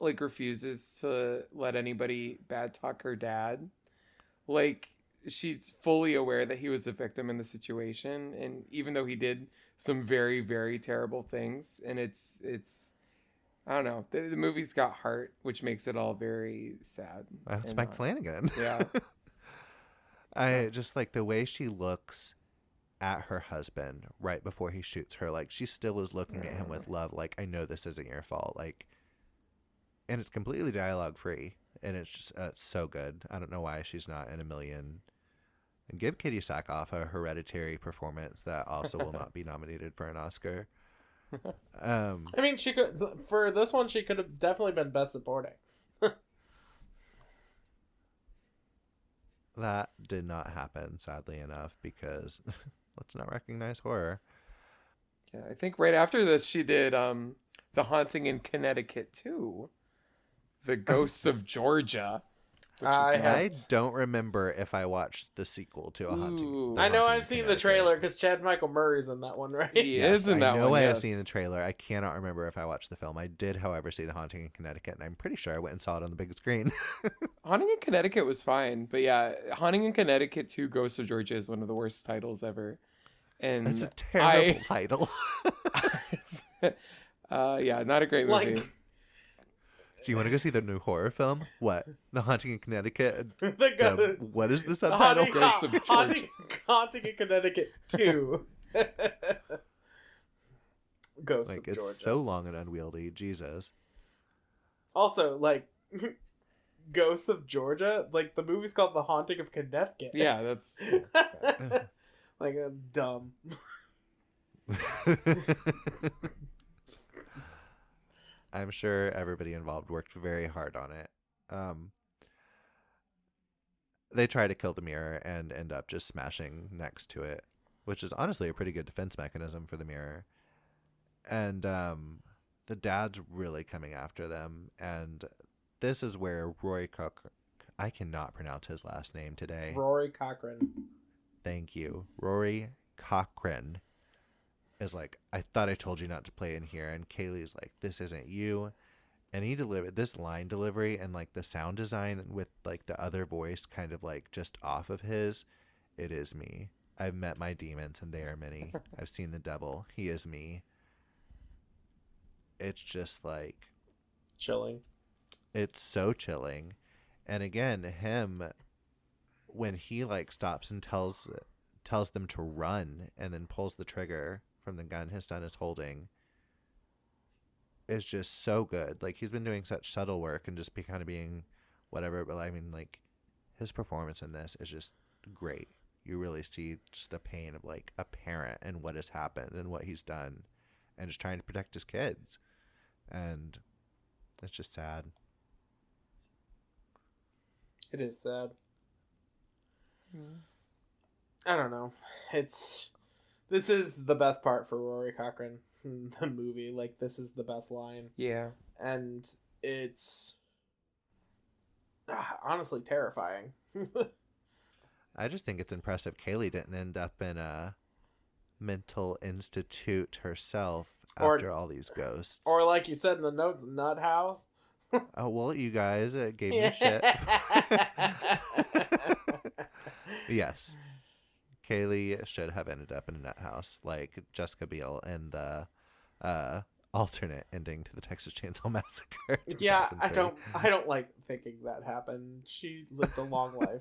like refuses to let anybody bad talk her dad. Like she's fully aware that he was a victim in the situation and even though he did some very very terrible things and it's it's I don't know. The, the movie's got heart, which makes it all very sad. that's mike not- flanagan Yeah. i just like the way she looks at her husband right before he shoots her like she still is looking at him with love like i know this isn't your fault like and it's completely dialogue free and it's just uh, it's so good i don't know why she's not in a million and give Katee Sackhoff a hereditary performance that also will not be nominated for an Oscar. Um, I mean, she could for this one. She could have definitely been best supporting. that did not happen, sadly enough, because let's not recognize horror. Yeah, I think right after this she did um The Haunting in Connecticut too. The Ghosts of Georgia. which I is have- I don't remember if I watched the sequel to A Haunting. Ooh. I know Haunting I've seen the trailer because Chad Michael Murray's in that one, right? He Yes, is in that I know one. I have seen the trailer. I cannot remember if I watched the film. I did, however, see The Haunting in Connecticut, and I'm pretty sure I went and saw it on the big screen. Haunting in Connecticut was fine, but yeah, Haunting in Connecticut 2 Ghosts of Georgia is one of the worst titles ever. And It's a terrible I- title. Uh, yeah, not a great movie. Like Do you want to go see the new horror film? What? The Haunting in Connecticut. the, The- what is the the subtitle? haunting, Ghosts of haunting, haunting in Connecticut two. Ghosts Like of it's Georgia. so long and unwieldy. Jesus. Also, like Ghosts of Georgia, like the movie's called The Haunting of Connecticut. yeah, that's like uh, dumb. I'm sure everybody involved worked very hard on it. Um, they try to kill the mirror and end up just smashing next to it, which is honestly a pretty good defense mechanism for the mirror. And um, the dad's really coming after them, and this is where Roy Cook. I cannot pronounce his last name today. Rory Cochrane. Thank you. Rory Cochrane is like, I thought I told you not to play in here. And Kaylee's like, this isn't you. And he delivered this line delivery and like the sound design with like the other voice kind of like just off of his. It is me. I've met my demons and they are many. I've seen the devil. He is me. It's just like, Chilling. it's so chilling and again him when he like stops and tells tells them to run and then pulls the trigger from the gun his son is holding is just so good like he's been doing such subtle work and just be kind of being whatever but i mean like his performance in this is just great you really see just the pain of like a parent and what has happened and what he's done and just trying to protect his kids and it's just sad It is sad. I don't know. It's this is the best part for Rory Cochrane in the movie. Like this is the best line, yeah. and it's ah, honestly terrifying. I just think it's impressive Kaylee didn't end up in a mental institute herself Or- after all these ghosts. or like you said in the notes, nut house. oh well, you guys uh, gave me shit. yes, Kaylee should have ended up in a nut house like Jessica Biel in the uh, alternate ending to the Texas Chainsaw Massacre. yeah, I don't. I don't like thinking that happened. She lived a long life.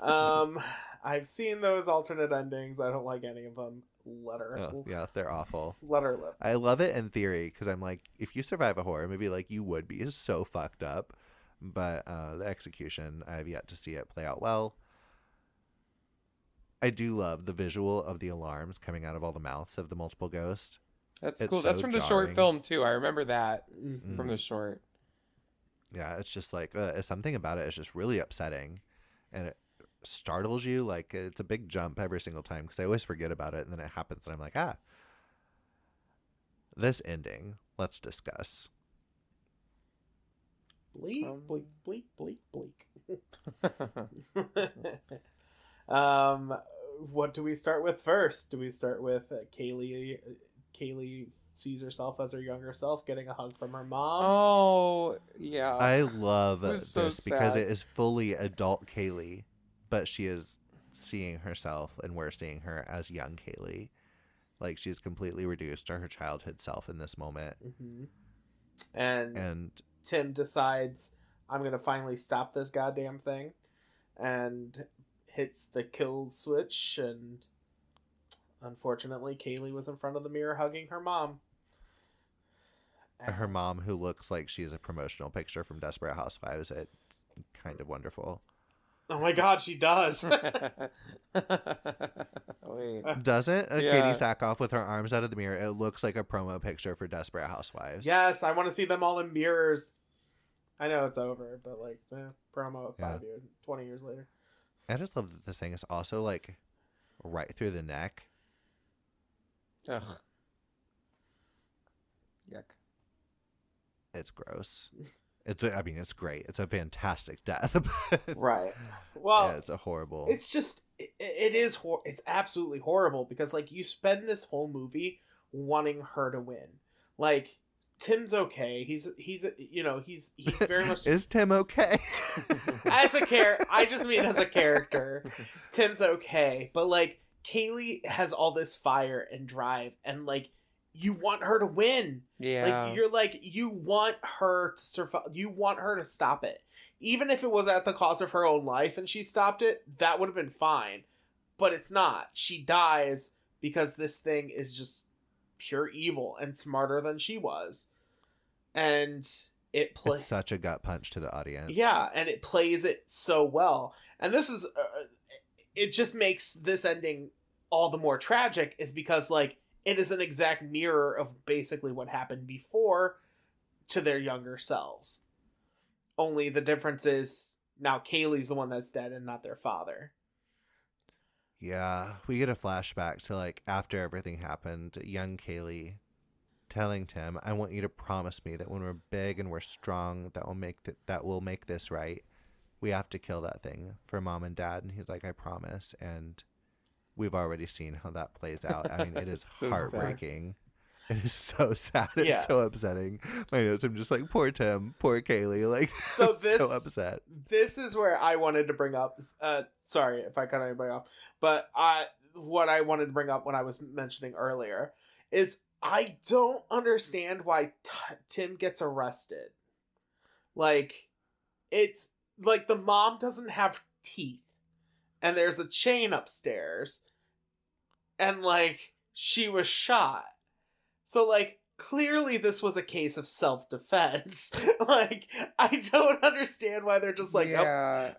Um, I've seen those alternate endings. I don't like any of them. Let her. Oh, yeah, they're awful. Let her live. I love it in theory because I'm like, if you survive a horror movie, like you would be is so fucked up. But uh, the execution, I have yet to see it play out well. I do love the visual of the alarms coming out of all the mouths of the multiple ghosts. That's It's cool. That's so from the jarring. short film too. I remember that Mhm. from the short. Yeah, it's just like uh, something about it is just really upsetting, and it startles you. Like it's a big jump every single time because I always forget about it, and then it happens, and I'm like, ah. This ending, let's discuss. Bleak, bleak, bleak, bleak, bleak. Um, what do we start with first? Do we start with uh, Kaylee? Kaylee sees herself as her younger self, getting a hug from her mom. oh yeah. I love It was so this because it is fully adult Kaylee, but she is seeing herself and we're seeing her as young Kaylee. Like she's completely reduced to her childhood self in this moment. hmm And, And Tim decides, I'm gonna finally stop this goddamn thing, and hits the kill switch. And unfortunately, Kaylee was in front of the mirror hugging her mom. her mom, who looks like she's a promotional picture from Desperate Housewives, it's kind of wonderful. Oh my god, she does. Wait. Doesn't uh, Yeah. Katee Sackhoff with her arms out of the mirror? It looks like a promo picture for Desperate Housewives. yes, I want to see them all in mirrors. I know it's over, but like, eh, promo Yeah. five years, twenty years later. I just love that this thing is also like right through the neck. Ugh. Yuck. It's gross. It's a, I mean it's great. It's a fantastic death. right. Well, yeah, it's a horrible. it's just it, it is hor- it's absolutely horrible because like you spend this whole movie wanting her to win. Like Tim's okay. He's he's you know he's he's very much Is Tim okay? as a character. I just mean as a character, Tim's okay. But like Kaylee has all this fire and drive, and like you want her to win. Yeah. Like you're like you want her to survive. You want her to stop it, even if it was at the cost of her own life, and she stopped it. That would have been fine, but it's not. She dies because this thing is just pure evil and smarter than she was, and it plays. such a gut punch to the audience. Yeah, and it plays it so well. And this is uh, it just makes this ending all the more tragic is because like it is an exact mirror of basically what happened before to their younger selves. Only the difference is now Kaylee's the one that's dead and not their father. Yeah, we get a flashback to like after everything happened, young Kaylee telling Tim, "I want you to promise me that when we're big and we're strong, that will make th- that will make this right. We have to kill that thing for mom and dad." And he's like, "I promise." And we've already seen how that plays out. I mean, it is So sad. It is so sad and Yeah. so upsetting. My notes, I'm just like, poor Tim, poor Kaylee, like So so, upset. this is where I wanted to bring up. Uh, sorry if I cut anybody off, but I what I wanted to bring up when I was mentioning earlier is I don't understand why T- Tim gets arrested. Like, it's like the mom doesn't have teeth, and there's a chain upstairs, and like she was shot. So like clearly this was a case of self-defense. like I don't understand why they're just like, "Oh,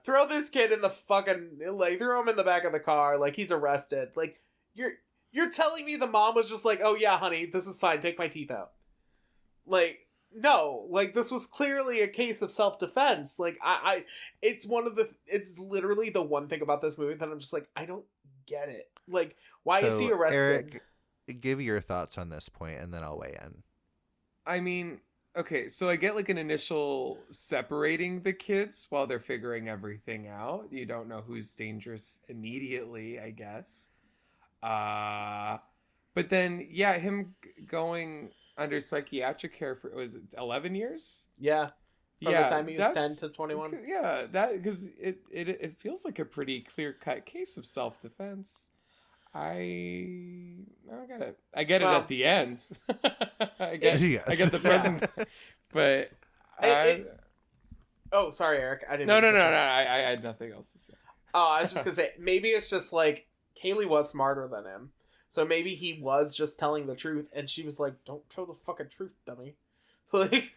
throw this kid in the fucking like throw him in the back of the car like he's arrested. Like you're you're telling me the mom was just like oh yeah honey this is fine take my teeth out. Like no like this was clearly a case of self-defense. Like i i it's one of the it's literally the one thing about this movie that i'm just like i don't get it. Like why is he arrested? Erick, give your thoughts on this point, and then I'll weigh in. I mean, okay, so I get like an initial separating the kids while they're figuring everything out. You don't know who's dangerous immediately, I guess. Uh but then yeah, him g- going under psychiatric care for was it 11 years? yeah from the time he was 10 to 21 Yeah, that because it, it it feels like a pretty clear cut case of self defense. I I get it. I get Well- it at the end. I get Yes. I get the present, but I, it- oh sorry erick i didn't no no no cut no. I, I had nothing else to say. Oh, I was just gonna say maybe it's just like Kaylee was smarter than him, so maybe he was just telling the truth, and she was like, "Don't tell the fucking truth, dummy." Like,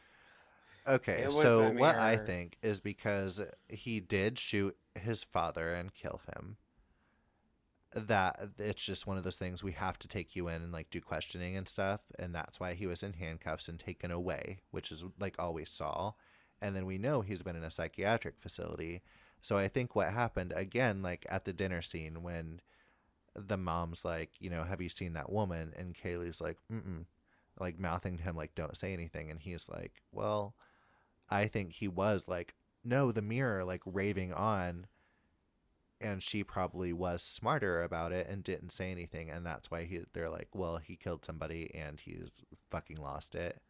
Okay, so what I think is because he did shoot his father and kill him. That it's just one of those things we have to take you in and like do questioning and stuff, and that's why he was in handcuffs and taken away, which is like all we saw. And then we know he's been in a psychiatric facility. So I think what happened again, like at the dinner scene when the mom's like, you know, have you seen that woman? And Kaylee's like, mm mm, like mouthing to him like don't say anything and he's like well i think he was like no the mirror like raving on and she probably was smarter about it and didn't say anything and that's why he they're like well he killed somebody and he's fucking lost it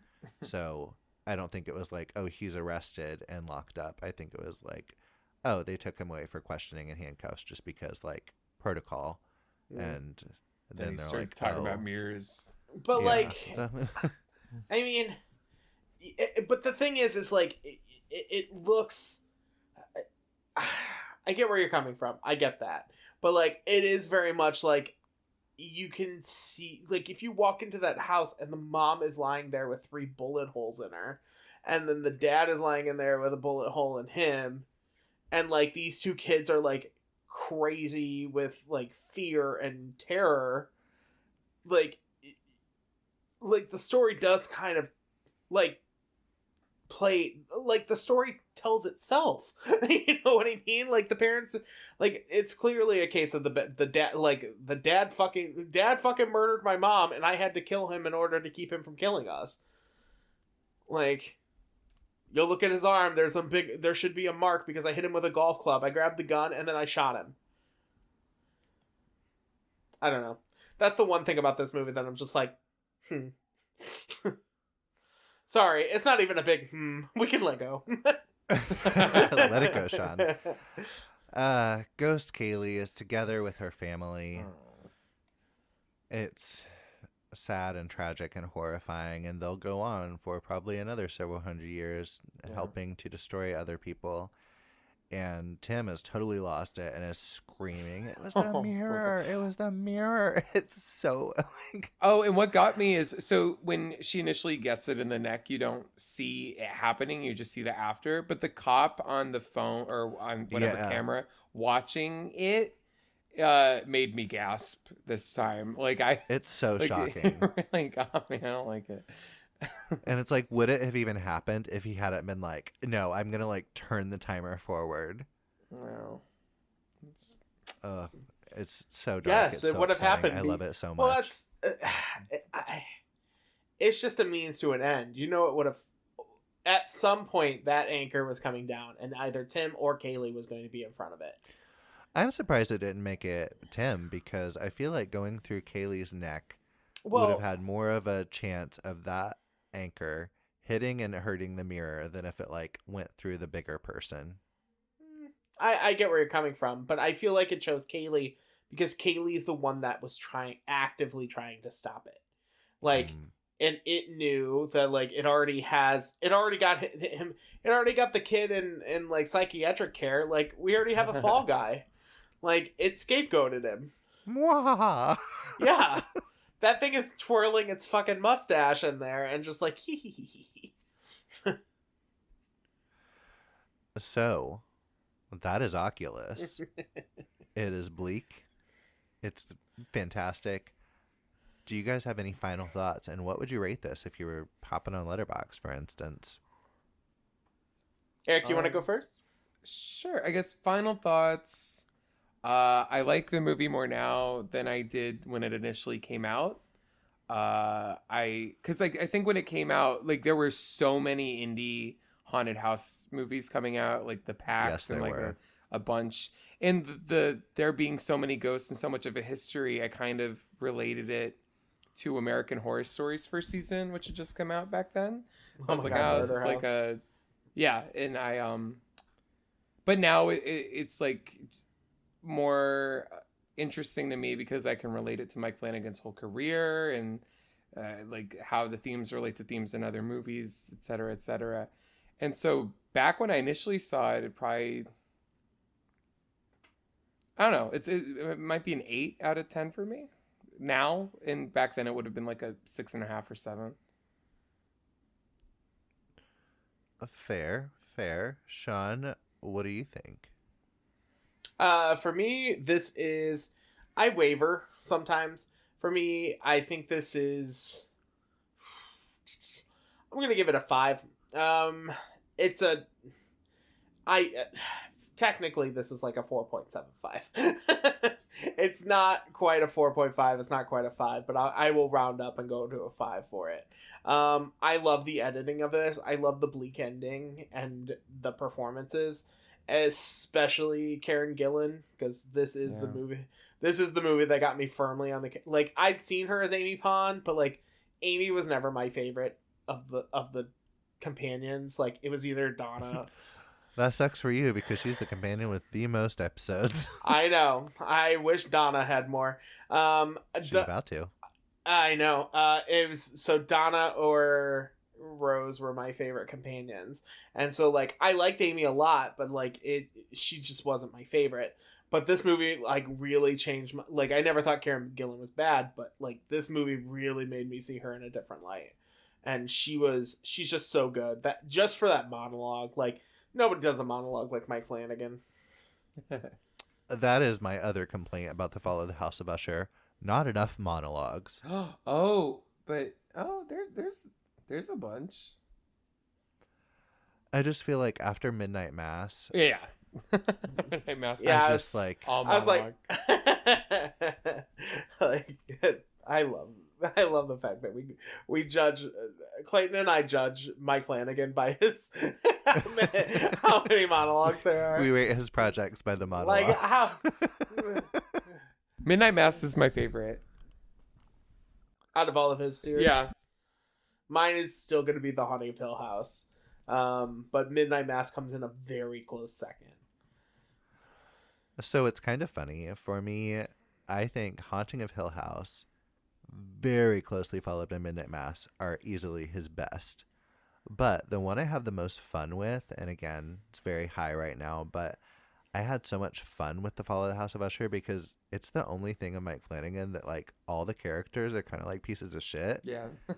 so i don't think it was like oh he's arrested and locked up i think it was like oh they took him away for questioning and handcuffs just because like protocol and Then, then, they're like talking oh, about mirrors. but yeah. like, I mean, it, eh, but the thing is, is like, it, it, it looks. I get where you're coming from. I get that, but like, it is very much like you can see, like, if you walk into that house and the mom is lying there with three bullet holes in her, and then the dad is lying in there with a bullet hole in him, and like these two kids are like crazy with like fear and terror, like like the story does kind of like play like the story tells itself you know what i mean like the parents like it's clearly a case of the the dad like the dad fucking dad fucking murdered my mom and i had to kill him in order to keep him from killing us like You'll look at his arm. There's a big. There should be a mark because I hit him with a golf club. I grabbed the gun and then I shot him. I don't know. That's the one thing about this movie that I'm just like, hmm. Sorry, it's not even a big hmm. We can let go. Let it go, Sean. Uh, Ghost Kaylee is together with her family. It's sad and tragic and horrifying, and they'll go on for probably another several hundred years, Yeah. helping to destroy other people. And Tim has totally lost it and is screaming, "It was the Oh, mirror! It was the mirror!" It's so Oh, and what got me is so when she initially gets it in the neck, you don't see it happening. You just see the after. But the cop on the phone or on whatever Yeah. camera watching it uh made me gasp this time. Like I it's so like, shocking. it really got me. I don't like it. And it's like, would it have even happened if he hadn't been like, "No, I'm gonna like turn the timer forward." No. It's Ugh, it's so dark. Yes, it's it so would have happened I love it so much. well, that's. Uh, I, it's just a means to an end. You know, it would have. At some point, that anchor was coming down, and either Tim or Kaylee was going to be in front of it. I'm surprised it didn't make it Tim because I feel like going through Kaylee's neck Well, would have had more of a chance of that anchor hitting and hurting the mirror than if it like went through the bigger person. I, I get where you're coming from, but I feel like it chose Kaylee because Kaylee is the one that was trying actively trying to stop it. Like, Mm. and it knew that like it already has it already got hi- him it already got the kid in in like psychiatric care. Like we already have a fall guy. Like it scapegoated him. Yeah. that thing is twirling its fucking mustache in there and just like hee hee hee hee. hee. So, that is Oculus. it is bleak. It's fantastic. Do you guys have any final thoughts? And what would you rate this if you were popping on Letterboxd, for instance? Erick, you want to Um, go first? Sure. I guess final thoughts. Uh, I like the movie more now than I did when it initially came out. Uh, I because like I think when it came out, like there were so many indie haunted house movies coming out, like the packs Yes, and like a, a bunch. And the, the there being so many ghosts and so much of a history, I kind of related it to American Horror Stories first season, which had just come out back then. I was like, God, oh, this Murder is like a, yeah, and I um, but now it, it, it's like more interesting to me because I can relate it to Mike Flanagan's whole career and uh, like how the themes relate to themes in other movies, et cetera, et cetera. And so back when I initially saw it, it probably. I don't know. It's it, it might be an eight out of ten for me now, and back then it would have been like a six and a half or seven. Fair, fair. Sean, what do you think? Uh, for me, this is. I waver sometimes. For me, I think this is. I'm gonna give it a five. Um, it's a. I uh, technically this is like a four point seven five. it's not quite a four point five. It's not quite a five, but I, I will round up and go to a five for it. Um, I love the editing of this. I love the bleak ending and the performances especially Karen Gillan because this is the movie. This is the movie that got me firmly on the like. I'd seen her as Amy Pond, but like Amy was never my favorite of the of the companions. Like it was either Donna. That sucks for you because she's the companion with the most episodes. I know. I wish Donna had more. Um, She's Da- about to. I know. Uh, it was so Donna or Rose were my favorite companions, and so like I liked Amy a lot, but like it, she just wasn't my favorite. But this movie like really changed my like I never thought Karen Gillan was bad, but like this movie really made me see her in a different light, and she was she's just so good that just for that monologue like nobody does a monologue like Mike Flanagan. That is my other complaint about the Fall of the House of Usher. Not enough monologues. oh, but oh, there's there's there's a bunch. I just feel like after Midnight Mass, Yeah. Midnight Mass. Yeah, I'm just like, all I was like, like I love, I love the fact that we we judge uh, Clayton and I judge Mike Flanagan by his how, many, how many monologues there are. We rate his projects by the monologues. like how Midnight Mass is my favorite. out of all of his series. Yeah. Mine is still going to be The Haunting of Hill House. Um, but Midnight Mass comes in a very close second. So it's kind of funny for me. I think Haunting of Hill House, very closely followed by Midnight Mass, are easily his best. But the one I have the most fun with, and again, it's very high right now, but I had so much fun with the Fall of the House of Usher because it's the only thing of Mike Flanagan that like all the characters are kind of like pieces of shit. Yeah.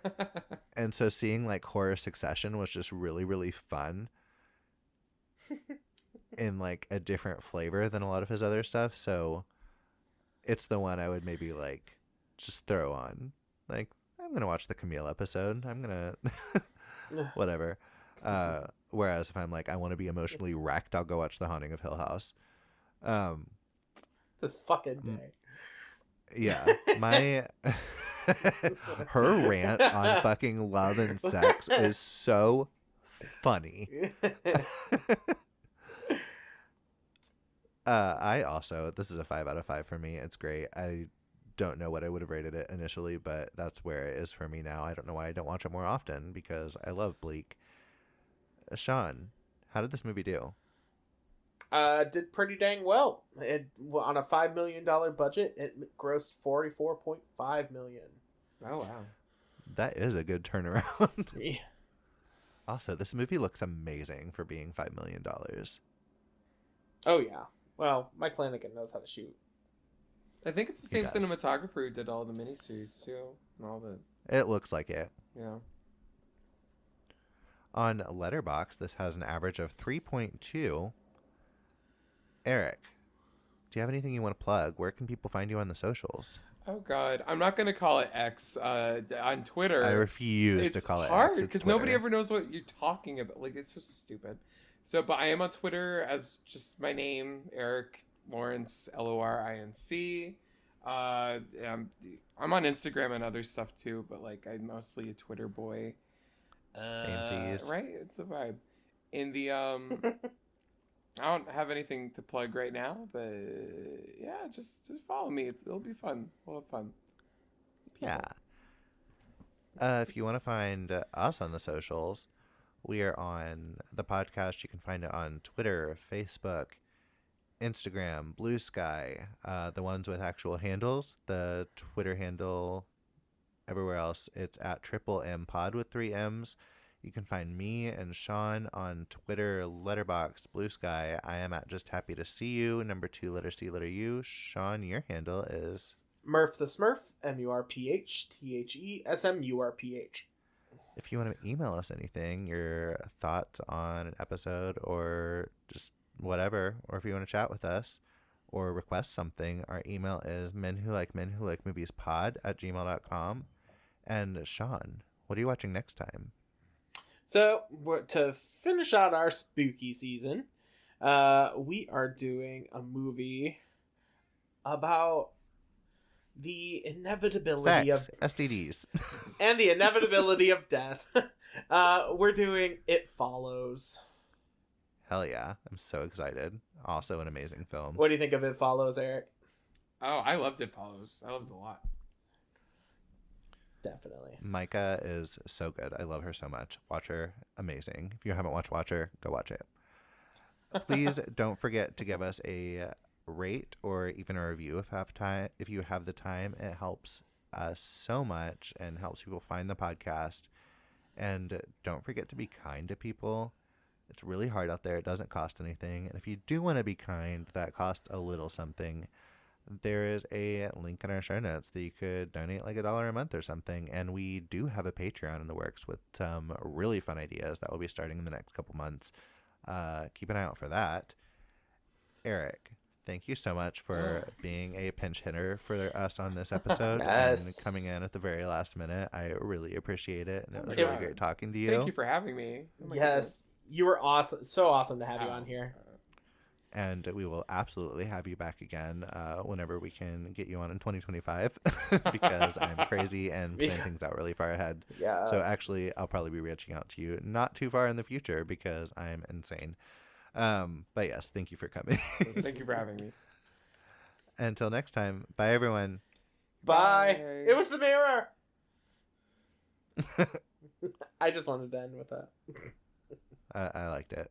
And so seeing like horror succession was just really, really fun. in like a different flavor than a lot of his other stuff. So it's the one I would maybe like just throw on. Like, I'm gonna watch the Camille episode. I'm gonna whatever. Uh whereas if I'm like I want to be emotionally wrecked, I'll go watch The Haunting of Hill House. Um This fucking day. yeah, my her rant on fucking love and sex is so funny. Uh, I also this is a five out of five for me. It's great. I don't know what I would have rated it initially, but that's where it is for me now. I don't know why I don't watch it more often because I love Bleak. Sean, how did this movie do? uh, did pretty dang well. It on a five million dollar budget, it grossed forty four point five million. oh wow. That is a good turnaround. yeah. also, this movie looks amazing for being five million dollars. oh yeah. Well, Mike Flanagan knows how to shoot. I think it's the same cinematographer who did all the miniseries too, and all the It looks like it. yeah. On Letterboxd, this has an average of three point two. Erick, do you have anything you want to plug? Where can people find you on the socials? Oh God, I'm not gonna call it X uh, on Twitter. I refuse it's to call it hard X, it's because nobody ever knows what you're talking about. Like it's so stupid. So, but I am on Twitter as just my name, Erick Lorinc, L O R I N C. Uh, I'm, I'm on Instagram and other stuff too, but like I'm mostly a Twitter boy. Uh, right? It's a vibe. In the um, I don't have anything to plug right now, but yeah, just just follow me. It's it'll be fun. We'll have fun. Yeah. Uh, if you want to find uh, us on the socials, we are on the podcast. You can find it on Twitter, Facebook, Instagram, Bluesky, uh, the ones with actual handles. The Twitter handle, everywhere else, it's at Triple M Pod with three M's. You can find me and Sean on Twitter, Letterboxd, Blue Sky. I am at Just Happy to See You. Number two, letter C, letter U. Sean, your handle is. Murph the Smurf, M U R P H T H E S M U R P H. if you want to email us anything, your thoughts on an episode or just whatever, or if you want to chat with us or request something, our email is men who like men who like movies pod at gmail.com. And Sean, what are you watching next time? So we're, to finish out our spooky season, uh, we are doing a movie about the inevitability Sex, of STDs. and the inevitability of death. Uh, we're doing It Follows. Hell yeah. I'm so excited. Also an amazing film. What do you think of It Follows, Erick? Oh, I loved it. Follows. I loved it a lot. Definitely. Maika is so good. I love her so much. Watch her. Amazing. If you haven't watched Watcher, go watch it. Please don't forget to give us a rate or even a review if have time if you have the time. It helps us so much and helps people find the podcast. And don't forget to be kind to people. It's really hard out there. It doesn't cost anything. And if you do want to be kind, that costs a little something there is a link in our show notes that you could donate like a dollar a month or something. And we do have a Patreon in the works with some really fun ideas that will be starting in the next couple months. Uh, keep an eye out for that. Erick, thank you so much for being a pinch hitter for us on this episode Yes. and coming in at the very last minute. I really appreciate it. And it was It really great talking to you. Thank you for having me. Oh my yes. You were awesome. So awesome to have you Oh. on here. And we will absolutely have you back again uh, whenever we can get you on in 2025 because I'm crazy and plan Yeah. things out really far ahead. Yeah. So actually, I'll probably be reaching out to you not too far in the future because I'm insane. Um, but yes, thank you for coming. Thank you for having me. Until next time, bye everyone. Bye. Bye. It was the mirror. I just wanted to end with that. I, I liked it.